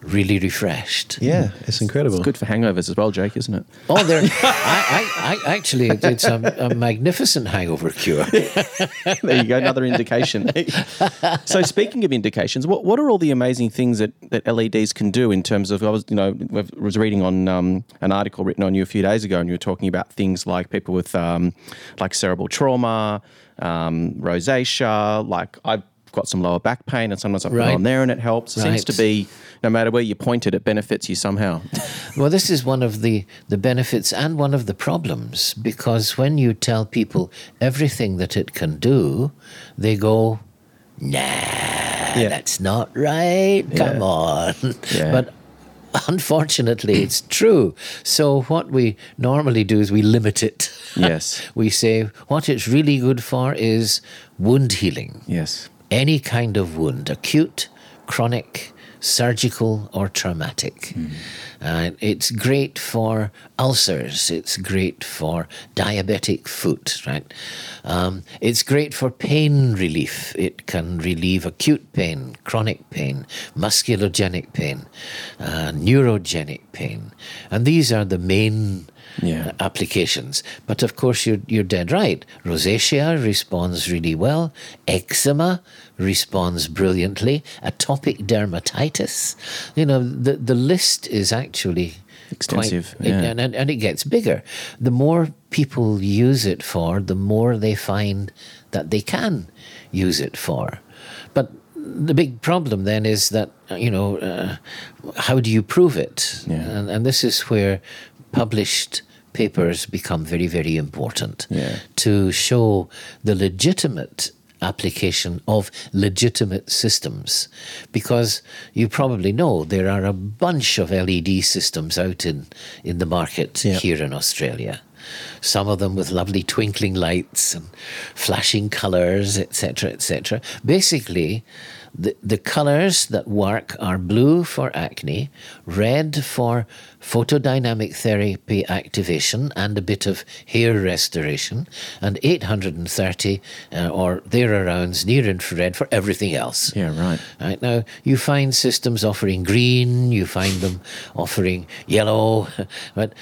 really refreshed. Yeah, it's incredible. It's good for hangovers as well, Jake, isn't it? Oh, there! I, I, I actually, did a, a magnificent hangover cure. there you go, another indication. so, speaking of indications, what, what are all the amazing things that, that LEDs can do in terms of? I was, you know, I was reading on um, an article written on you a few days ago, and you were talking about things like people with um, like cerebral trauma, um, rosacea. Like I've got some lower back pain, and sometimes I put it Right. on there, and it helps. It seems to be no matter where you point it, it benefits you somehow. Well, this is one of the, the benefits and one of the problems because when you tell people everything that it can do, they go, nah, that's not right. Come on. Yeah. But unfortunately, it's true. So, what we normally do is we limit it. yes. We say what it's really good for is wound healing Yes. Any kind of wound, acute, chronic, surgical, or traumatic. Uh, it's great for ulcers. It's great for diabetic foot, right? Um, it's great for pain relief. It can relieve acute pain, chronic pain, musculogenic pain, uh, neurogenic pain. And these are the main Yeah. uh, applications. But of course, you're, you're dead right. Rosacea responds really well. Eczema responds brilliantly. Atopic dermatitis. You know, the, the list is actually Extensive, quite, yeah. and, and, and it gets bigger. The more people use it for, the more they find that they can use it for. But the big problem then is that, you know, uh, how do you prove it? Yeah. And, and this is where published papers become very, very important Yeah. to show the legitimate application of legitimate systems because you probably know there are a bunch of LED systems out in, in the market here in Australia. Some of them with lovely twinkling lights and flashing colours, etc., etc. Basically, the, the colours that work are blue for acne, red for photodynamic therapy activation and a bit of hair restoration, and 830 uh, or thereabouts near infrared for everything else. Yeah, right. Right now, you find systems offering green, you find them offering yellow, but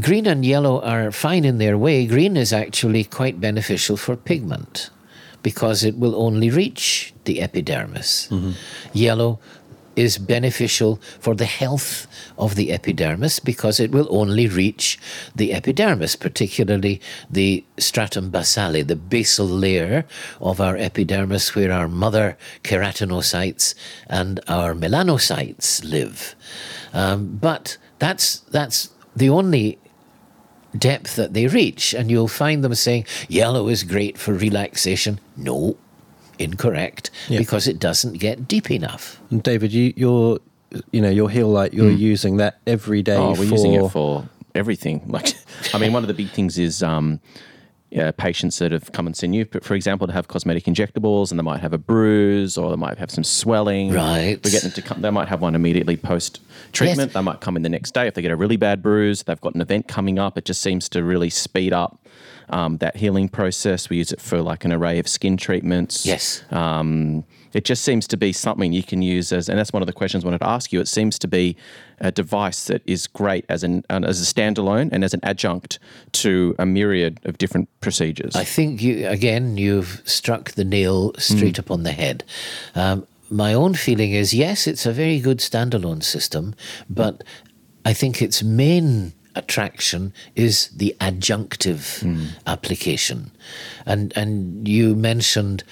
green and yellow are fine in their way. Green is actually quite beneficial for pigment because it will only reach the epidermis. Yellow is beneficial for the health of the epidermis because it will only reach the epidermis, particularly the stratum basale, the basal layer of our epidermis where our mother keratinocytes and our melanocytes live. Um, but that's, that's the only depth that they reach, and you'll find them saying yellow is great for relaxation. No, incorrect, Yeah. because it doesn't get deep enough. And David, you, you're, you know, your Healite, you're using that every day. Oh, we're for, using it for everything. Like, I mean, one of the big things is um, yeah, patients that have come and seen you, for example, to have cosmetic injectables, and they might have a bruise or they might have some swelling. Right. We get them to come. They might have one immediately post treatment. Yes. They might come in the next day if they get a really bad bruise. They've got an event coming up. It just seems to really speed up. Um, that healing process. We use it for like an array of skin treatments. Yes. Um, it just seems to be something you can use as, and that's one of the questions I wanted to ask you. It seems to be a device that is great as an an- as a standalone and as an adjunct to a myriad of different procedures. I think you again you've struck the nail straight upon the head. Um, my own feeling is yes, it's a very good standalone system, but I think its main attraction is the adjunctive application, and and you mentioned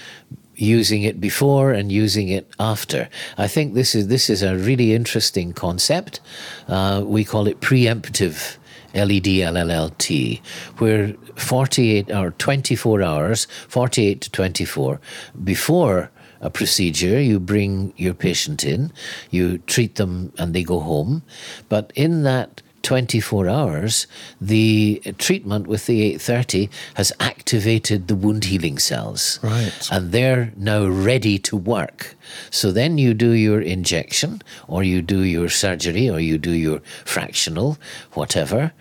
using it before and using it after. I think this is this is a really interesting concept. Uh, we call it preemptive LED LLLT, where 48 or 24 hours, 48 to 24 before a procedure, you bring your patient in, you treat them, and they go home. But in that 24 hours, the treatment with the 830 has activated the wound healing cells. Right. And they're now ready to work. So then you do your injection, or you do your surgery, or you do your fractional, whatever.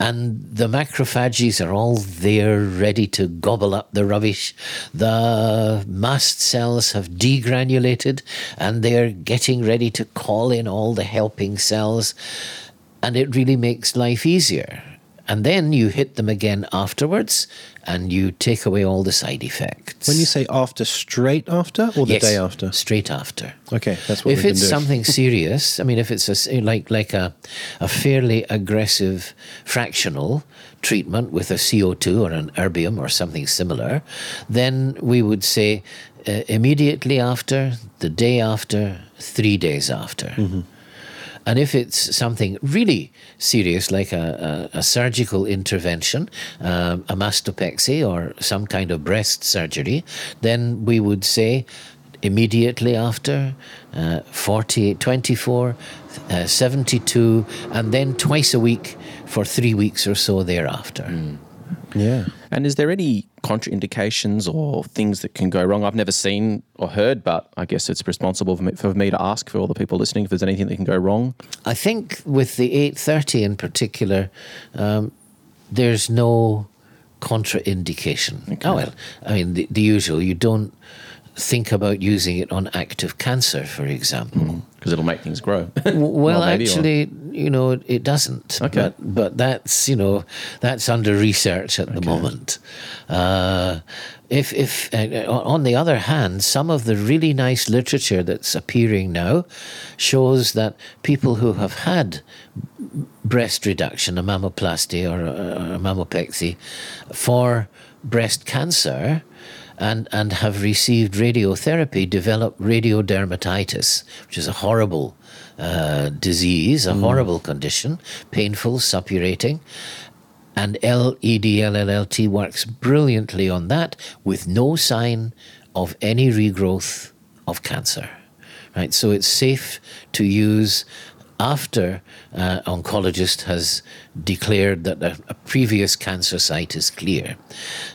And the macrophages are all there ready to gobble up the rubbish. The mast cells have degranulated and they're getting ready to call in all the helping cells. And it really makes life easier. And then you hit them again afterwards and you take away all the side effects. When you say after, straight after or the Yes, day after? Straight after. Okay, that's what if it's something serious, I mean, if it's a like like a a fairly aggressive fractional treatment with a CO2 or an erbium or something similar, then we would say uh, immediately after, the day after, three days after. Mm-hmm. And if it's something really serious, like a, a, a surgical intervention, um, a mastopexy or some kind of breast surgery, then we would say immediately after, uh, 48, 24, uh, 72, and then twice a week for three weeks or so thereafter. yeah. And is there any contraindications or things that can go wrong? I've never seen or heard, but I guess it's responsible for me, for me to ask for all the people listening if there's anything that can go wrong. I think with the 830 in particular, um, there's no contraindication. Oh, well, I mean, the, the usual. You don't think about using it on active cancer, for example. Because it'll make things grow. Well, maybe, or- actually, you know, it doesn't. Okay. But, but that's, you know, that's under research at the moment. Uh, if, if uh, on the other hand, some of the really nice literature that's appearing now shows that people who have had breast reduction, a mammoplasty or a, a mammopexy, for breast cancer and, and have received radiotherapy develop radiodermatitis, which is a horrible uh, disease, a horrible condition, painful, suppurating. And LEDLLT works brilliantly on that with no sign of any regrowth of cancer. Right, so it's safe to use after uh, oncologist has declared that a, a previous cancer site is clear.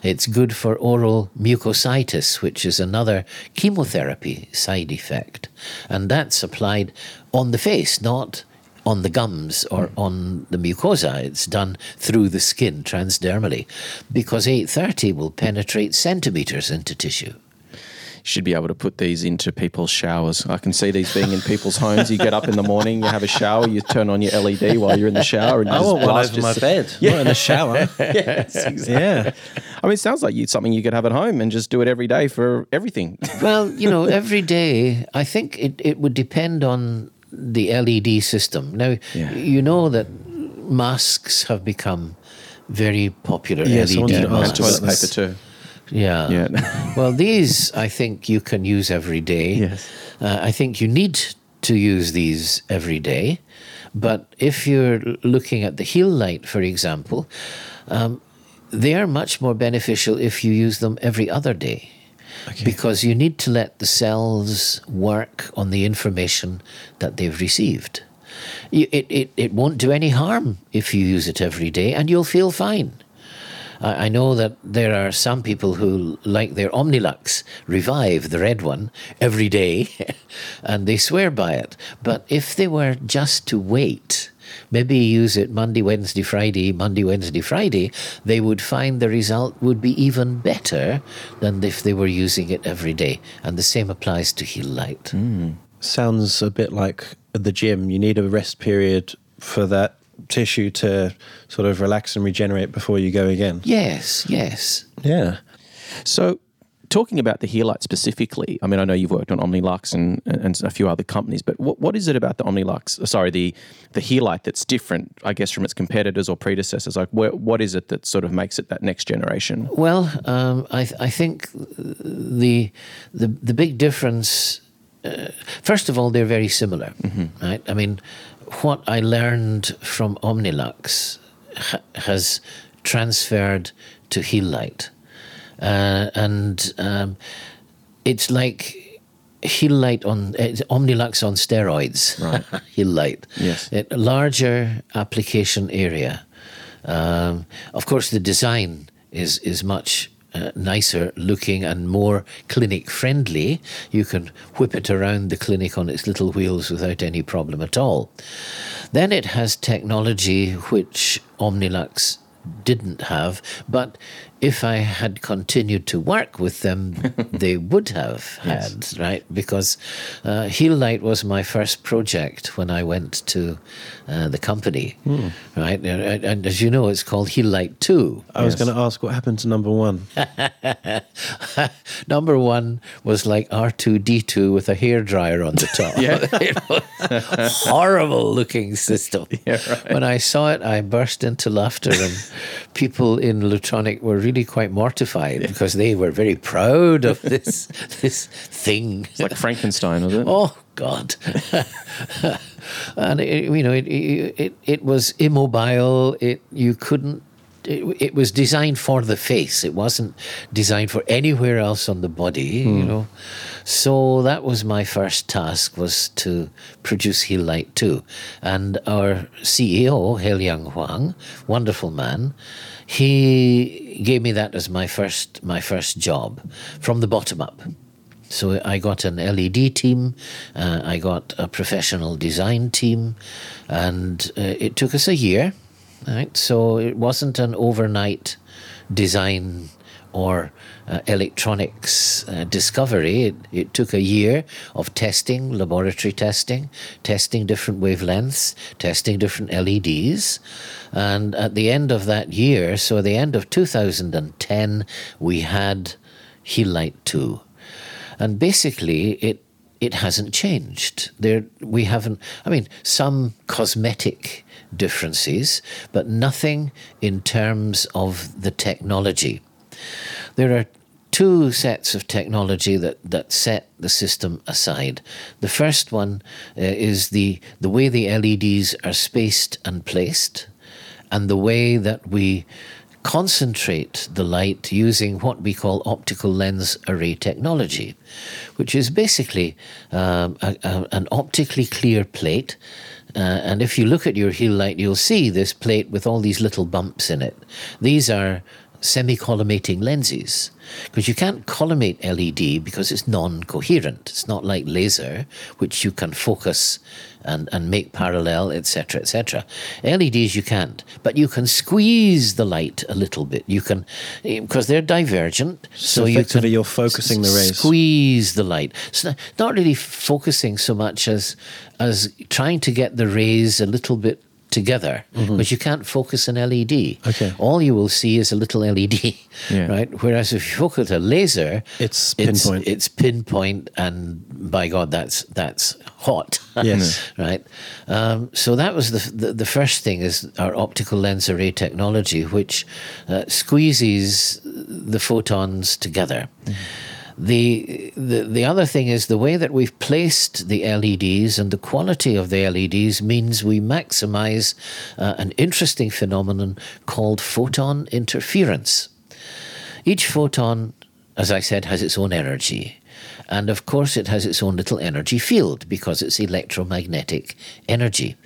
It's good for oral mucositis, which is another chemotherapy side effect, and that's applied on the face, not on the gums or on the mucosa. It's done through the skin transdermally because 830 will penetrate centimeters into tissue. Should be able to put these into people's showers. I can see these being in people's homes. You get up in the morning, you have a shower, you turn on your LED while you're in the shower, and oh, I just want one blast over my just- bed, not in the shower. Yes, exactly. yeah. I mean, it sounds like you something you could have at home and just do it every day for everything. Well, you know, every day, I think it, it would depend on the LED system. Now, Yeah. you know that masks have become very popular. Yes, I LED wanted to and ask masks. toilet paper too. Yeah. Yeah. well, these I think you can use every day. Yes. Uh, I think you need to use these every day. But if you're looking at the Healite, for example, um, they are much more beneficial if you use them every other day. Because you need to let the cells work on the information that they've received. It, it, it won't do any harm if you use it every day, and you'll feel fine. I I know that there are some people who like their Omnilux Revive, the red one, every day, and they swear by it. But if they were just to wait, maybe use it Monday, Wednesday, Friday, Monday, Wednesday, Friday, they would find the result would be even better than if they were using it every day. And the same applies to Healite. Hmm. Sounds a bit like the gym. You need a rest period for that tissue to sort of relax and regenerate before you go again. Yes, yes. Yeah. So, talking about the Healite specifically, I mean, I know you've worked on Omnilux and, and a few other companies, but what, what is it about the Omnilux, uh, sorry, the, the Healite that's different, I guess, from its competitors or predecessors? Like, where, what is it that sort of makes it that next generation? Well, um, I, th- I think the, the the big difference. Uh, first of all, they're very similar, right? I mean, what I learned from Omnilux ha- has transferred to Healite, uh, and um, it's like Healite on Omnilux on steroids. Right. Healite. Yes. A larger application area. Um, of course, the design is is much uh, nicer looking and more clinic friendly. You can whip it around the clinic on its little wheels without any problem at all. Then it has technology which Omnilux didn't have, but if I had continued to work with them, they would have had, right? Because uh, Light was my first project when I went to uh, the company, right? And, and as you know, it's called Healite 2. I was going to ask what happened to number one. Number one was like R2D2 with a hairdryer on the top. Yeah. Horrible looking system. When I saw it, I burst into laughter, and people in Lutronic were really quite mortified because they were very proud of this this thing. It's like Frankenstein, was it? Oh God! and it, you know, it, it it was immobile. It you couldn't. It, it was designed for the face. It wasn't designed for anywhere else on the body. You hmm. know, so that was my first task was to produce Healite Two, and our CEO Haelyung Hwang, wonderful man, he gave me that as my first my first job from the bottom up. So I got an LED team, uh, I got a professional design team, and uh, it took us a year. Right, so it wasn't an overnight design or uh, electronics uh, discovery. It, it took a year of testing, laboratory testing, testing different wavelengths, testing different LEDs. And at the end of that year, so at the end of 2010, we had Light 2 and basically it it hasn't changed. There we haven't. I mean, some cosmetic differences, but nothing in terms of the technology. There are two sets of technology that, that set the system aside. The first one uh, is the the way the LEDs are spaced and placed, and the way that we concentrate the light using what we call optical lens array technology, which is basically um, a, a, an optically clear plate. Uh, and if you look at your Healite, you'll see this plate with all these little bumps in it. These are semi-collimating lenses because you can't collimate LED because it's non-coherent. It's not like laser, which you can focus and, and make parallel, etc., etc. LEDs you can't, but you can squeeze the light a little bit. You can eh, because they're divergent, so, So you effectively can you're focusing the rays. Squeeze the light. It's not, not really focusing so much as as trying to get the rays a little bit together, but you can't focus an LED. Mm-hmm. Okay. All you will see is a little LED, Yeah. right? Whereas if you focus a laser, It's pinpoint. It's, pinpoint, and by God, that's that's hot. Yes. right. Um, so that was the, the the first thing is our optical lens array technology, which uh, squeezes the photons together. The, the the other thing is the way that we've placed the LEDs and the quality of the LEDs means we maximize uh, an interesting phenomenon called photon interference. Each photon, as I said, has its own energy. And of course, it has its own little energy field because it's electromagnetic energy.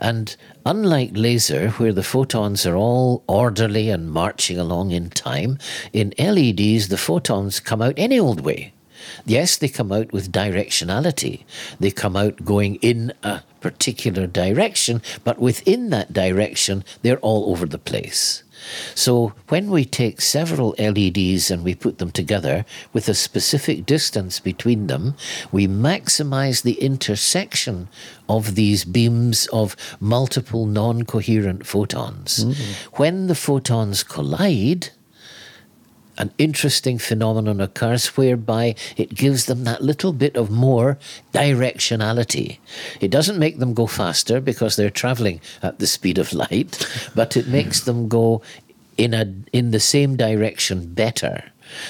And unlike laser, where the photons are all orderly and marching along in time, in LEDs, the photons come out any old way. Yes, they come out with directionality. They come out going in a particular direction, but within that direction, they're all over the place. So when we take several LEDs and we put them together with a specific distance between them, we maximize the intersection of these beams of multiple non coherent photons. Mm-hmm. When the photons collide, an interesting phenomenon occurs whereby it gives them that little bit of more directionality. It doesn't make them go faster because they're traveling at the speed of light, but it makes them go in a in the same direction better.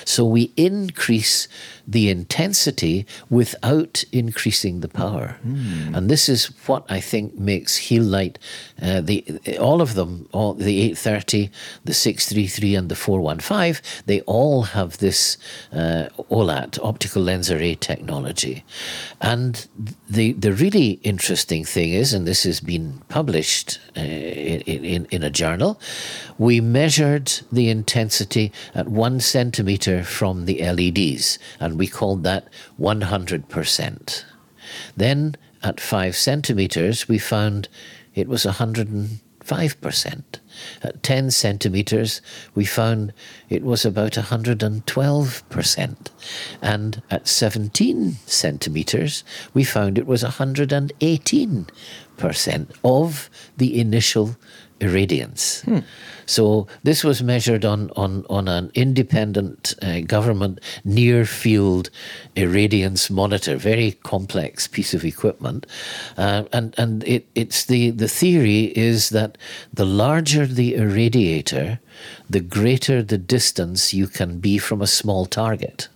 So we increase the intensity without increasing the power. And this is what I think makes Healite, uh, the, all of them, all, the 830, the 633, and the 415, they all have this uh, OLAT, optical lens array technology. And the, the really interesting thing is, and this has been published uh, in, in, in a journal, we measured the intensity at one centimeter from the LEDs, and we called that 100%. Then at five centimeters, we found it was 105%. At 10 centimeters, we found it was about 112%. And at 17 centimeters, we found it was 118% of the initial irradiance. Hmm. So this was measured on, on, on an independent uh, government near field irradiance monitor, very complex piece of equipment. Uh, and and it, it's the, the theory is that the larger the irradiator, the greater the distance you can be from a small target.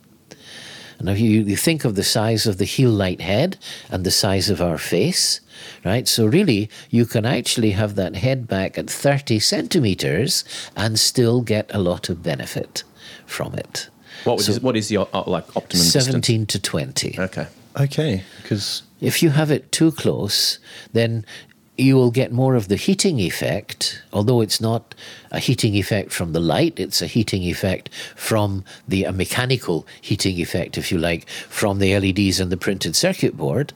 And if you, you think of the size of the Healite head and the size of our face, right? So really, you can actually have that head back at 30 centimeters and still get a lot of benefit from it. What, was, what is your uh, like optimum distance? 17 to 20. Okay. Okay, because If you have it too close, then you will get more of the heating effect, although it's not a heating effect from the light, it's a heating effect from the a mechanical heating effect, if you like, from the LEDs and the printed circuit board.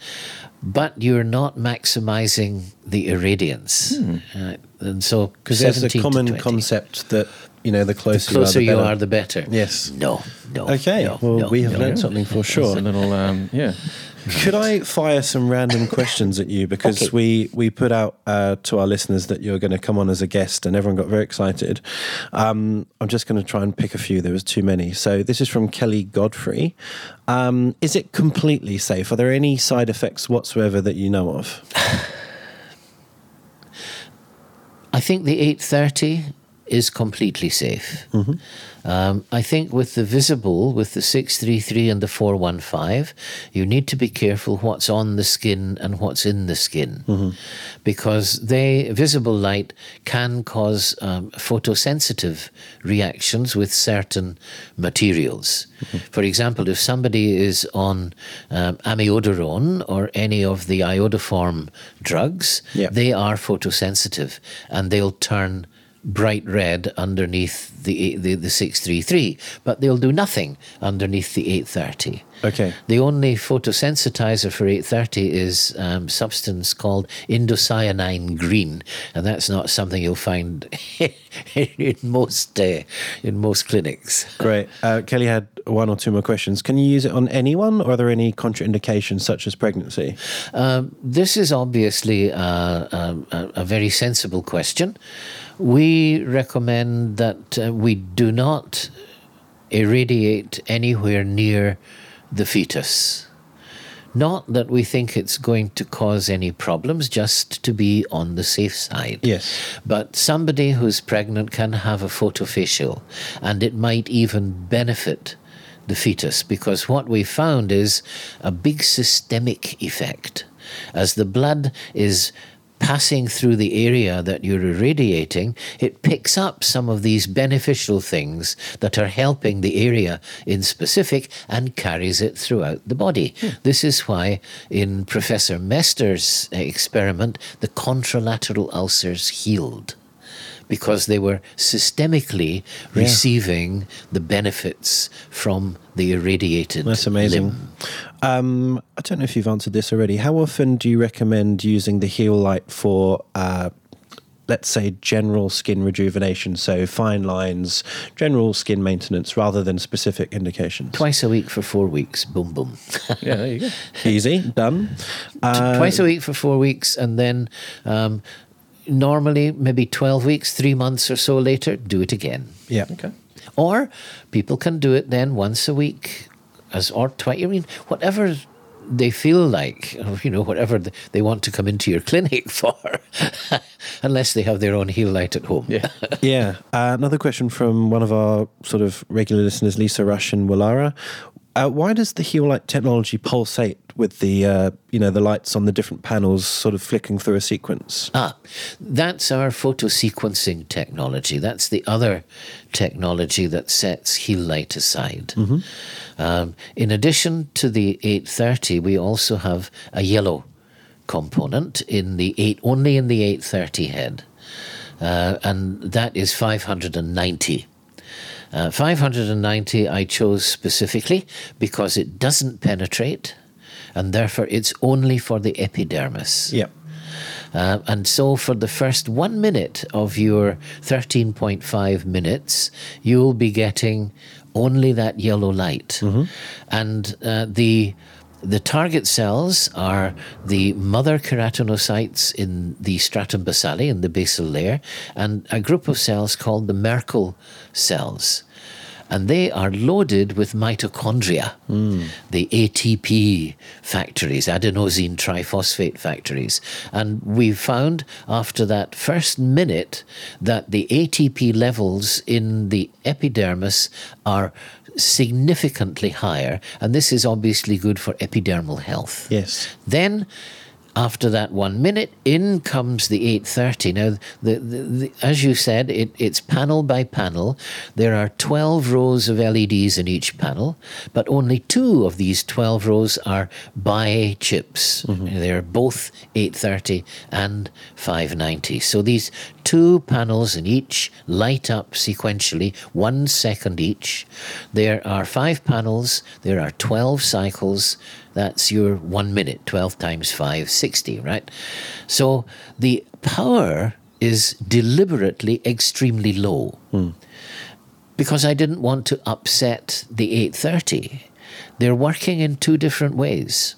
But you're not maximizing the irradiance. Uh, and so, because there's a common concept that you know the closer, The closer, you you are, are, the better. Yes. No, no. Okay, no, well, no, we have no. learned something for sure. a little, um, yeah. Could I fire some random questions at you because Okay. we we put out uh, to our listeners that you're going to come on as a guest, and everyone got very excited. Um, I'm just going to try and pick a few. There was too many. So this is from Kelly Godfrey. Um, is it completely safe? Are there any side effects whatsoever that you know of? I think the 830 is completely safe. Um, I think with the visible, with the 633 and the 415, you need to be careful what's on the skin and what's in the skin. Because they, visible light can cause um, photosensitive reactions with certain materials. For example, if somebody is on um, amiodarone or any of the iodoform drugs, Yeah. they are photosensitive and they'll turn bright red underneath the, the, the 633, but they'll do nothing underneath the 830. Okay. The only photosensitizer for 830 is um, substance called indocyanine green, and that's not something you'll find in most uh, in most clinics. Great. Uh, Kelly had one or two more questions. Can you use it on anyone, or are there any contraindications such as pregnancy? Um, this is obviously uh, um, a, a very sensible question. We recommend that uh, we do not irradiate anywhere near the fetus. Not that we think it's going to cause any problems, just to be on the safe side. Yes. But somebody who's pregnant can have a photofacial, and it might even benefit the fetus because what we found is a big systemic effect. As the blood is passing through the area that you're irradiating, it picks up some of these beneficial things that are helping the area in specific and carries it throughout the body. Hmm. This is why in Professor Mester's experiment, the contralateral ulcers healed. Because they were systemically receiving the benefits from the irradiated. That's amazing. Um, I don't know if you've answered this already. How often do you recommend using the Healite for, uh, let's say, general skin rejuvenation? So fine lines, general skin maintenance, rather than specific indications. Twice a week for four weeks. Boom, boom. Yeah, there you go. Easy, done. Uh, Twice a week for four weeks, and then um, normally maybe 12 weeks, three months or so later, do it again. yeah. Okay. Or people can do it then once a week, as or twice. I mean, whatever they feel like, you know, whatever they want to come into your clinic for, unless they have their own Healite at home. Yeah. yeah. Uh, another question from one of our sort of regular listeners, Lisa Rush and Wallara. Uh, why does the Healite technology pulsate with the uh, you know the lights on the different panels sort of flicking through a sequence? Ah, that's our photo sequencing technology. That's the other technology that sets Healite aside. Mm-hmm. Um, in addition to the 830, we also have a yellow component in the eight only in the 830 head, uh, and that is 590. Uh, 590 I chose specifically because it doesn't penetrate and therefore it's only for the epidermis. Yeah. Uh, and so, for the first one minute of your 13.5 minutes, you'll be getting only that yellow light. And uh, the the target cells are the mother keratinocytes in the stratum basale, in the basal layer, and a group of cells called the Merkel cells. And they are loaded with mitochondria, the ATP factories, adenosine triphosphate factories. And we found after that first minute that the ATP levels in the epidermis are significantly higher. And this is obviously good for epidermal health. Yes. Then, after that one minute, in comes the 830. Now, the, the, the, as you said, it, it's panel by panel. There are 12 rows of LEDs in each panel, but only two of these 12 rows are bi chips. Mm-hmm. They're both 830 and 590. So these two panels in each light up sequentially, one second each. There are five panels, there are 12 cycles. That's your one minute, 12 times 5, 60, right? So the power is deliberately extremely low hmm. because I didn't want to upset the 830. They're working in two different ways.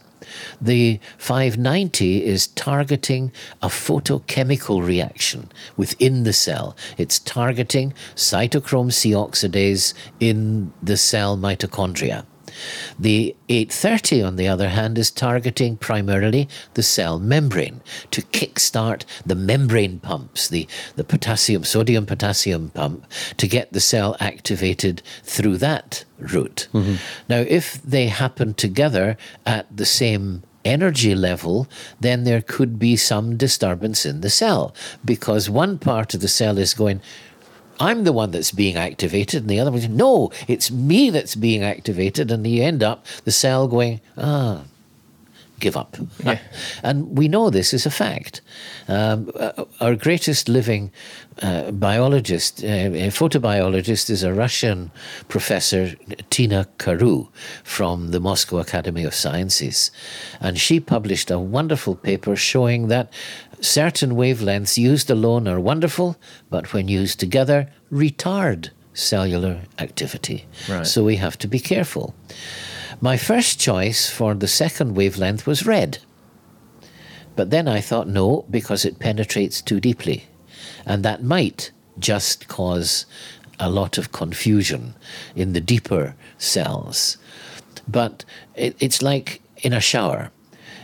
The 590 is targeting a photochemical reaction within the cell. It's targeting cytochrome C oxidase in the cell mitochondria. The 830, on the other hand, is targeting primarily the cell membrane to kickstart the membrane pumps, the, the potassium, sodium potassium pump, to get the cell activated through that route. Mm-hmm. Now, if they happen together at the same energy level, then there could be some disturbance in the cell because one part of the cell is going, I'm the one that's being activated, and the other one, no, it's me that's being activated, and you end up the cell going, ah, give up. and we know this is a fact. Um, uh, our greatest living uh, biologist, uh, photobiologist, is a Russian professor, Tiina Karu, from the Moscow Academy of Sciences. And she published a wonderful paper showing that certain wavelengths used alone are wonderful, but when used together, retard cellular activity. Right. So we have to be careful. My first choice for the second wavelength was red. But then I thought, no, because it penetrates too deeply. And that might just cause a lot of confusion in the deeper cells. But it, it's like in a shower.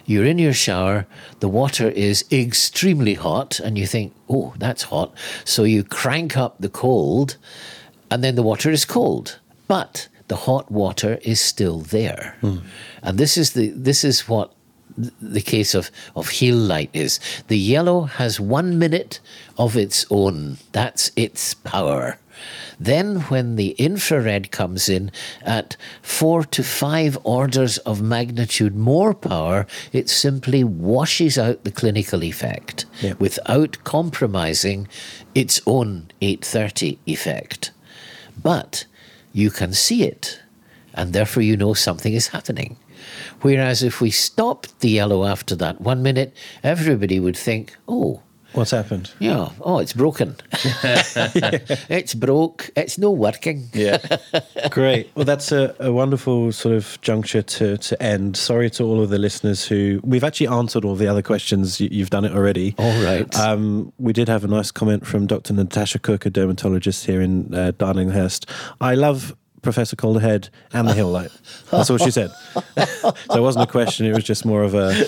You're in your shower, the water is extremely hot, and you think, oh, that's hot. So you crank up the cold, and then the water is cold. But the hot water is still there. Hmm. And this is the this is what the case of, of Healite is. The yellow has one minute of its own. That's its power. Then, when the infrared comes in at four to five orders of magnitude more power, it simply washes out the clinical effect Yeah. without compromising its own 830 effect. But you can see it, and therefore you know something is happening. Whereas if we stopped the yellow after that one minute, everybody would think, oh, What's happened? yeah, oh, it's broken. it's broke. It's no working. Yeah. Great. Well, that's a, a wonderful sort of juncture to, to end. Sorry to all of the listeners who we've actually answered all the other questions. You, you've done it already. All right. Um, we did have a nice comment from Dr. Natasha Cook, a dermatologist here in uh, Darlinghurst. I love Professor Calderhead and the Healite. That's all she said. so it wasn't a question; it was just more of a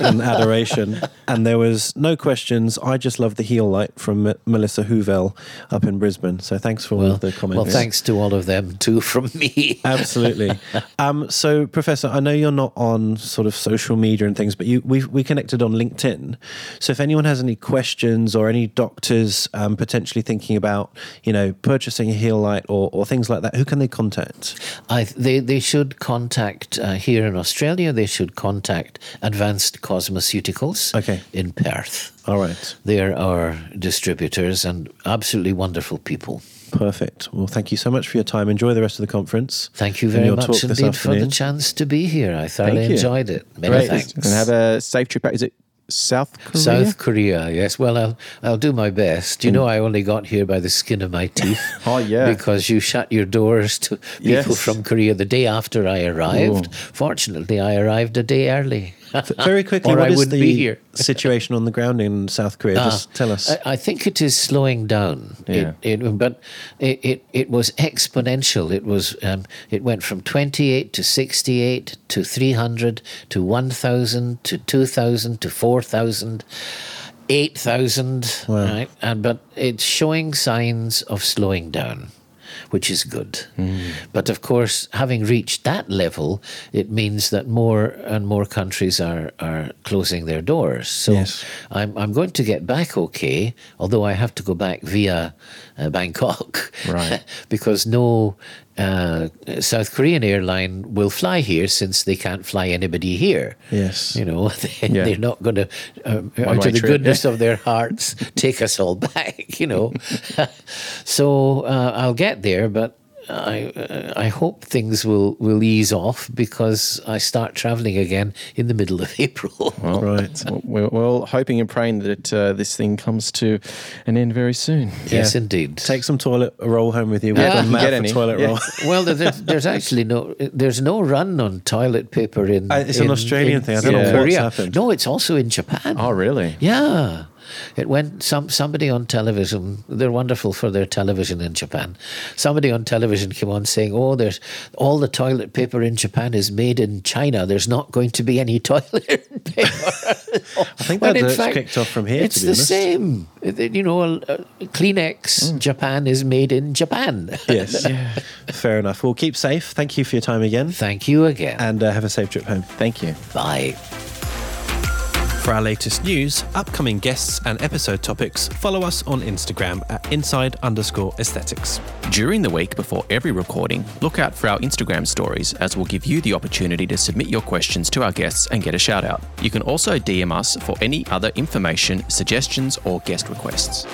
an adoration. And there was no questions. I just love the Healite from M- Melissa Hoovel up in Brisbane. So thanks for all the comments. Well, thanks to all of them too from me. Absolutely. Um, so, Professor, I know you're not on sort of social media and things, but you we we connected on LinkedIn. So, if anyone has any questions or any doctors um, potentially thinking about, you know, purchasing a Healite or, or things like that, who can they contact? I, they they should contact uh, here in Australia. They should contact Advanced Cosmeceuticals Okay. in Perth. All right. They're our distributors and absolutely wonderful people. Perfect. Well, thank you so much for your time. Enjoy the rest of the conference. Thank you very much talk this indeed for the chance to be here. I thoroughly enjoyed it. Many Great. thanks. And have a safe trip back. Is it South Korea? South Korea, yes. Well, I'll I'll do my best. You mm. know, I only got here by the skin of my teeth. Oh, yeah. Because you shut your doors to people Yes. from Korea the day after I arrived. Oh. Fortunately, I arrived a day early. Very quickly, what I is the situation on the ground in South Korea? Just tell us. I, I think it is slowing down. Yeah. It, it, but it, it, it was exponential. It was um, it went from 28 to 68 to 300 to 1,000 to 2,000 to 4,000. 8,000 right and but it's showing signs of slowing down which is good but of course having reached that level it means that more and more countries are are closing their doors so Yes. I'm, I'm going to get back okay, although I have to go back via uh, Bangkok. Right. because no uh, South Korean airline will fly here since they can't fly anybody here. Yes. You know, they, Yeah. they're not going to, um, out of the trip, goodness of their hearts, take us all back, you know. so uh, I'll get there, but I uh, I hope things will, will ease off because I start traveling again in the middle of April. Well, Right. We're, we're all hoping and praying that uh, this thing comes to an end very soon. yes, Yeah. indeed. Take some toilet roll home with you. We've Yeah. gone get for any? toilet Yeah. roll. Well, there's, there's actually no there's no run on toilet paper in. Uh, it's an Australian in- thing. I don't know what's happened. No, it's also in Japan. Oh, really? Yeah. It went some somebody on television. They're wonderful for their television in Japan. Somebody on television came on saying, "Oh, there's all the toilet paper in Japan is made in China. There's not going to be any toilet paper." I think that dirt's fact, kicked off from here. It's to be the honest. same. You know, uh, Kleenex Japan is made in Japan. Yes. Fair enough. Well, keep safe. Thank you for your time again. Thank you again. And uh, have a safe trip home. Thank you. Bye. For our latest news, upcoming guests, and episode topics, follow us on Instagram at inside underscore aesthetics. During the week before every recording, look out for our Instagram stories as we'll give you the opportunity to submit your questions to our guests and get a shout out. You can also DM us for any other information, suggestions, or guest requests.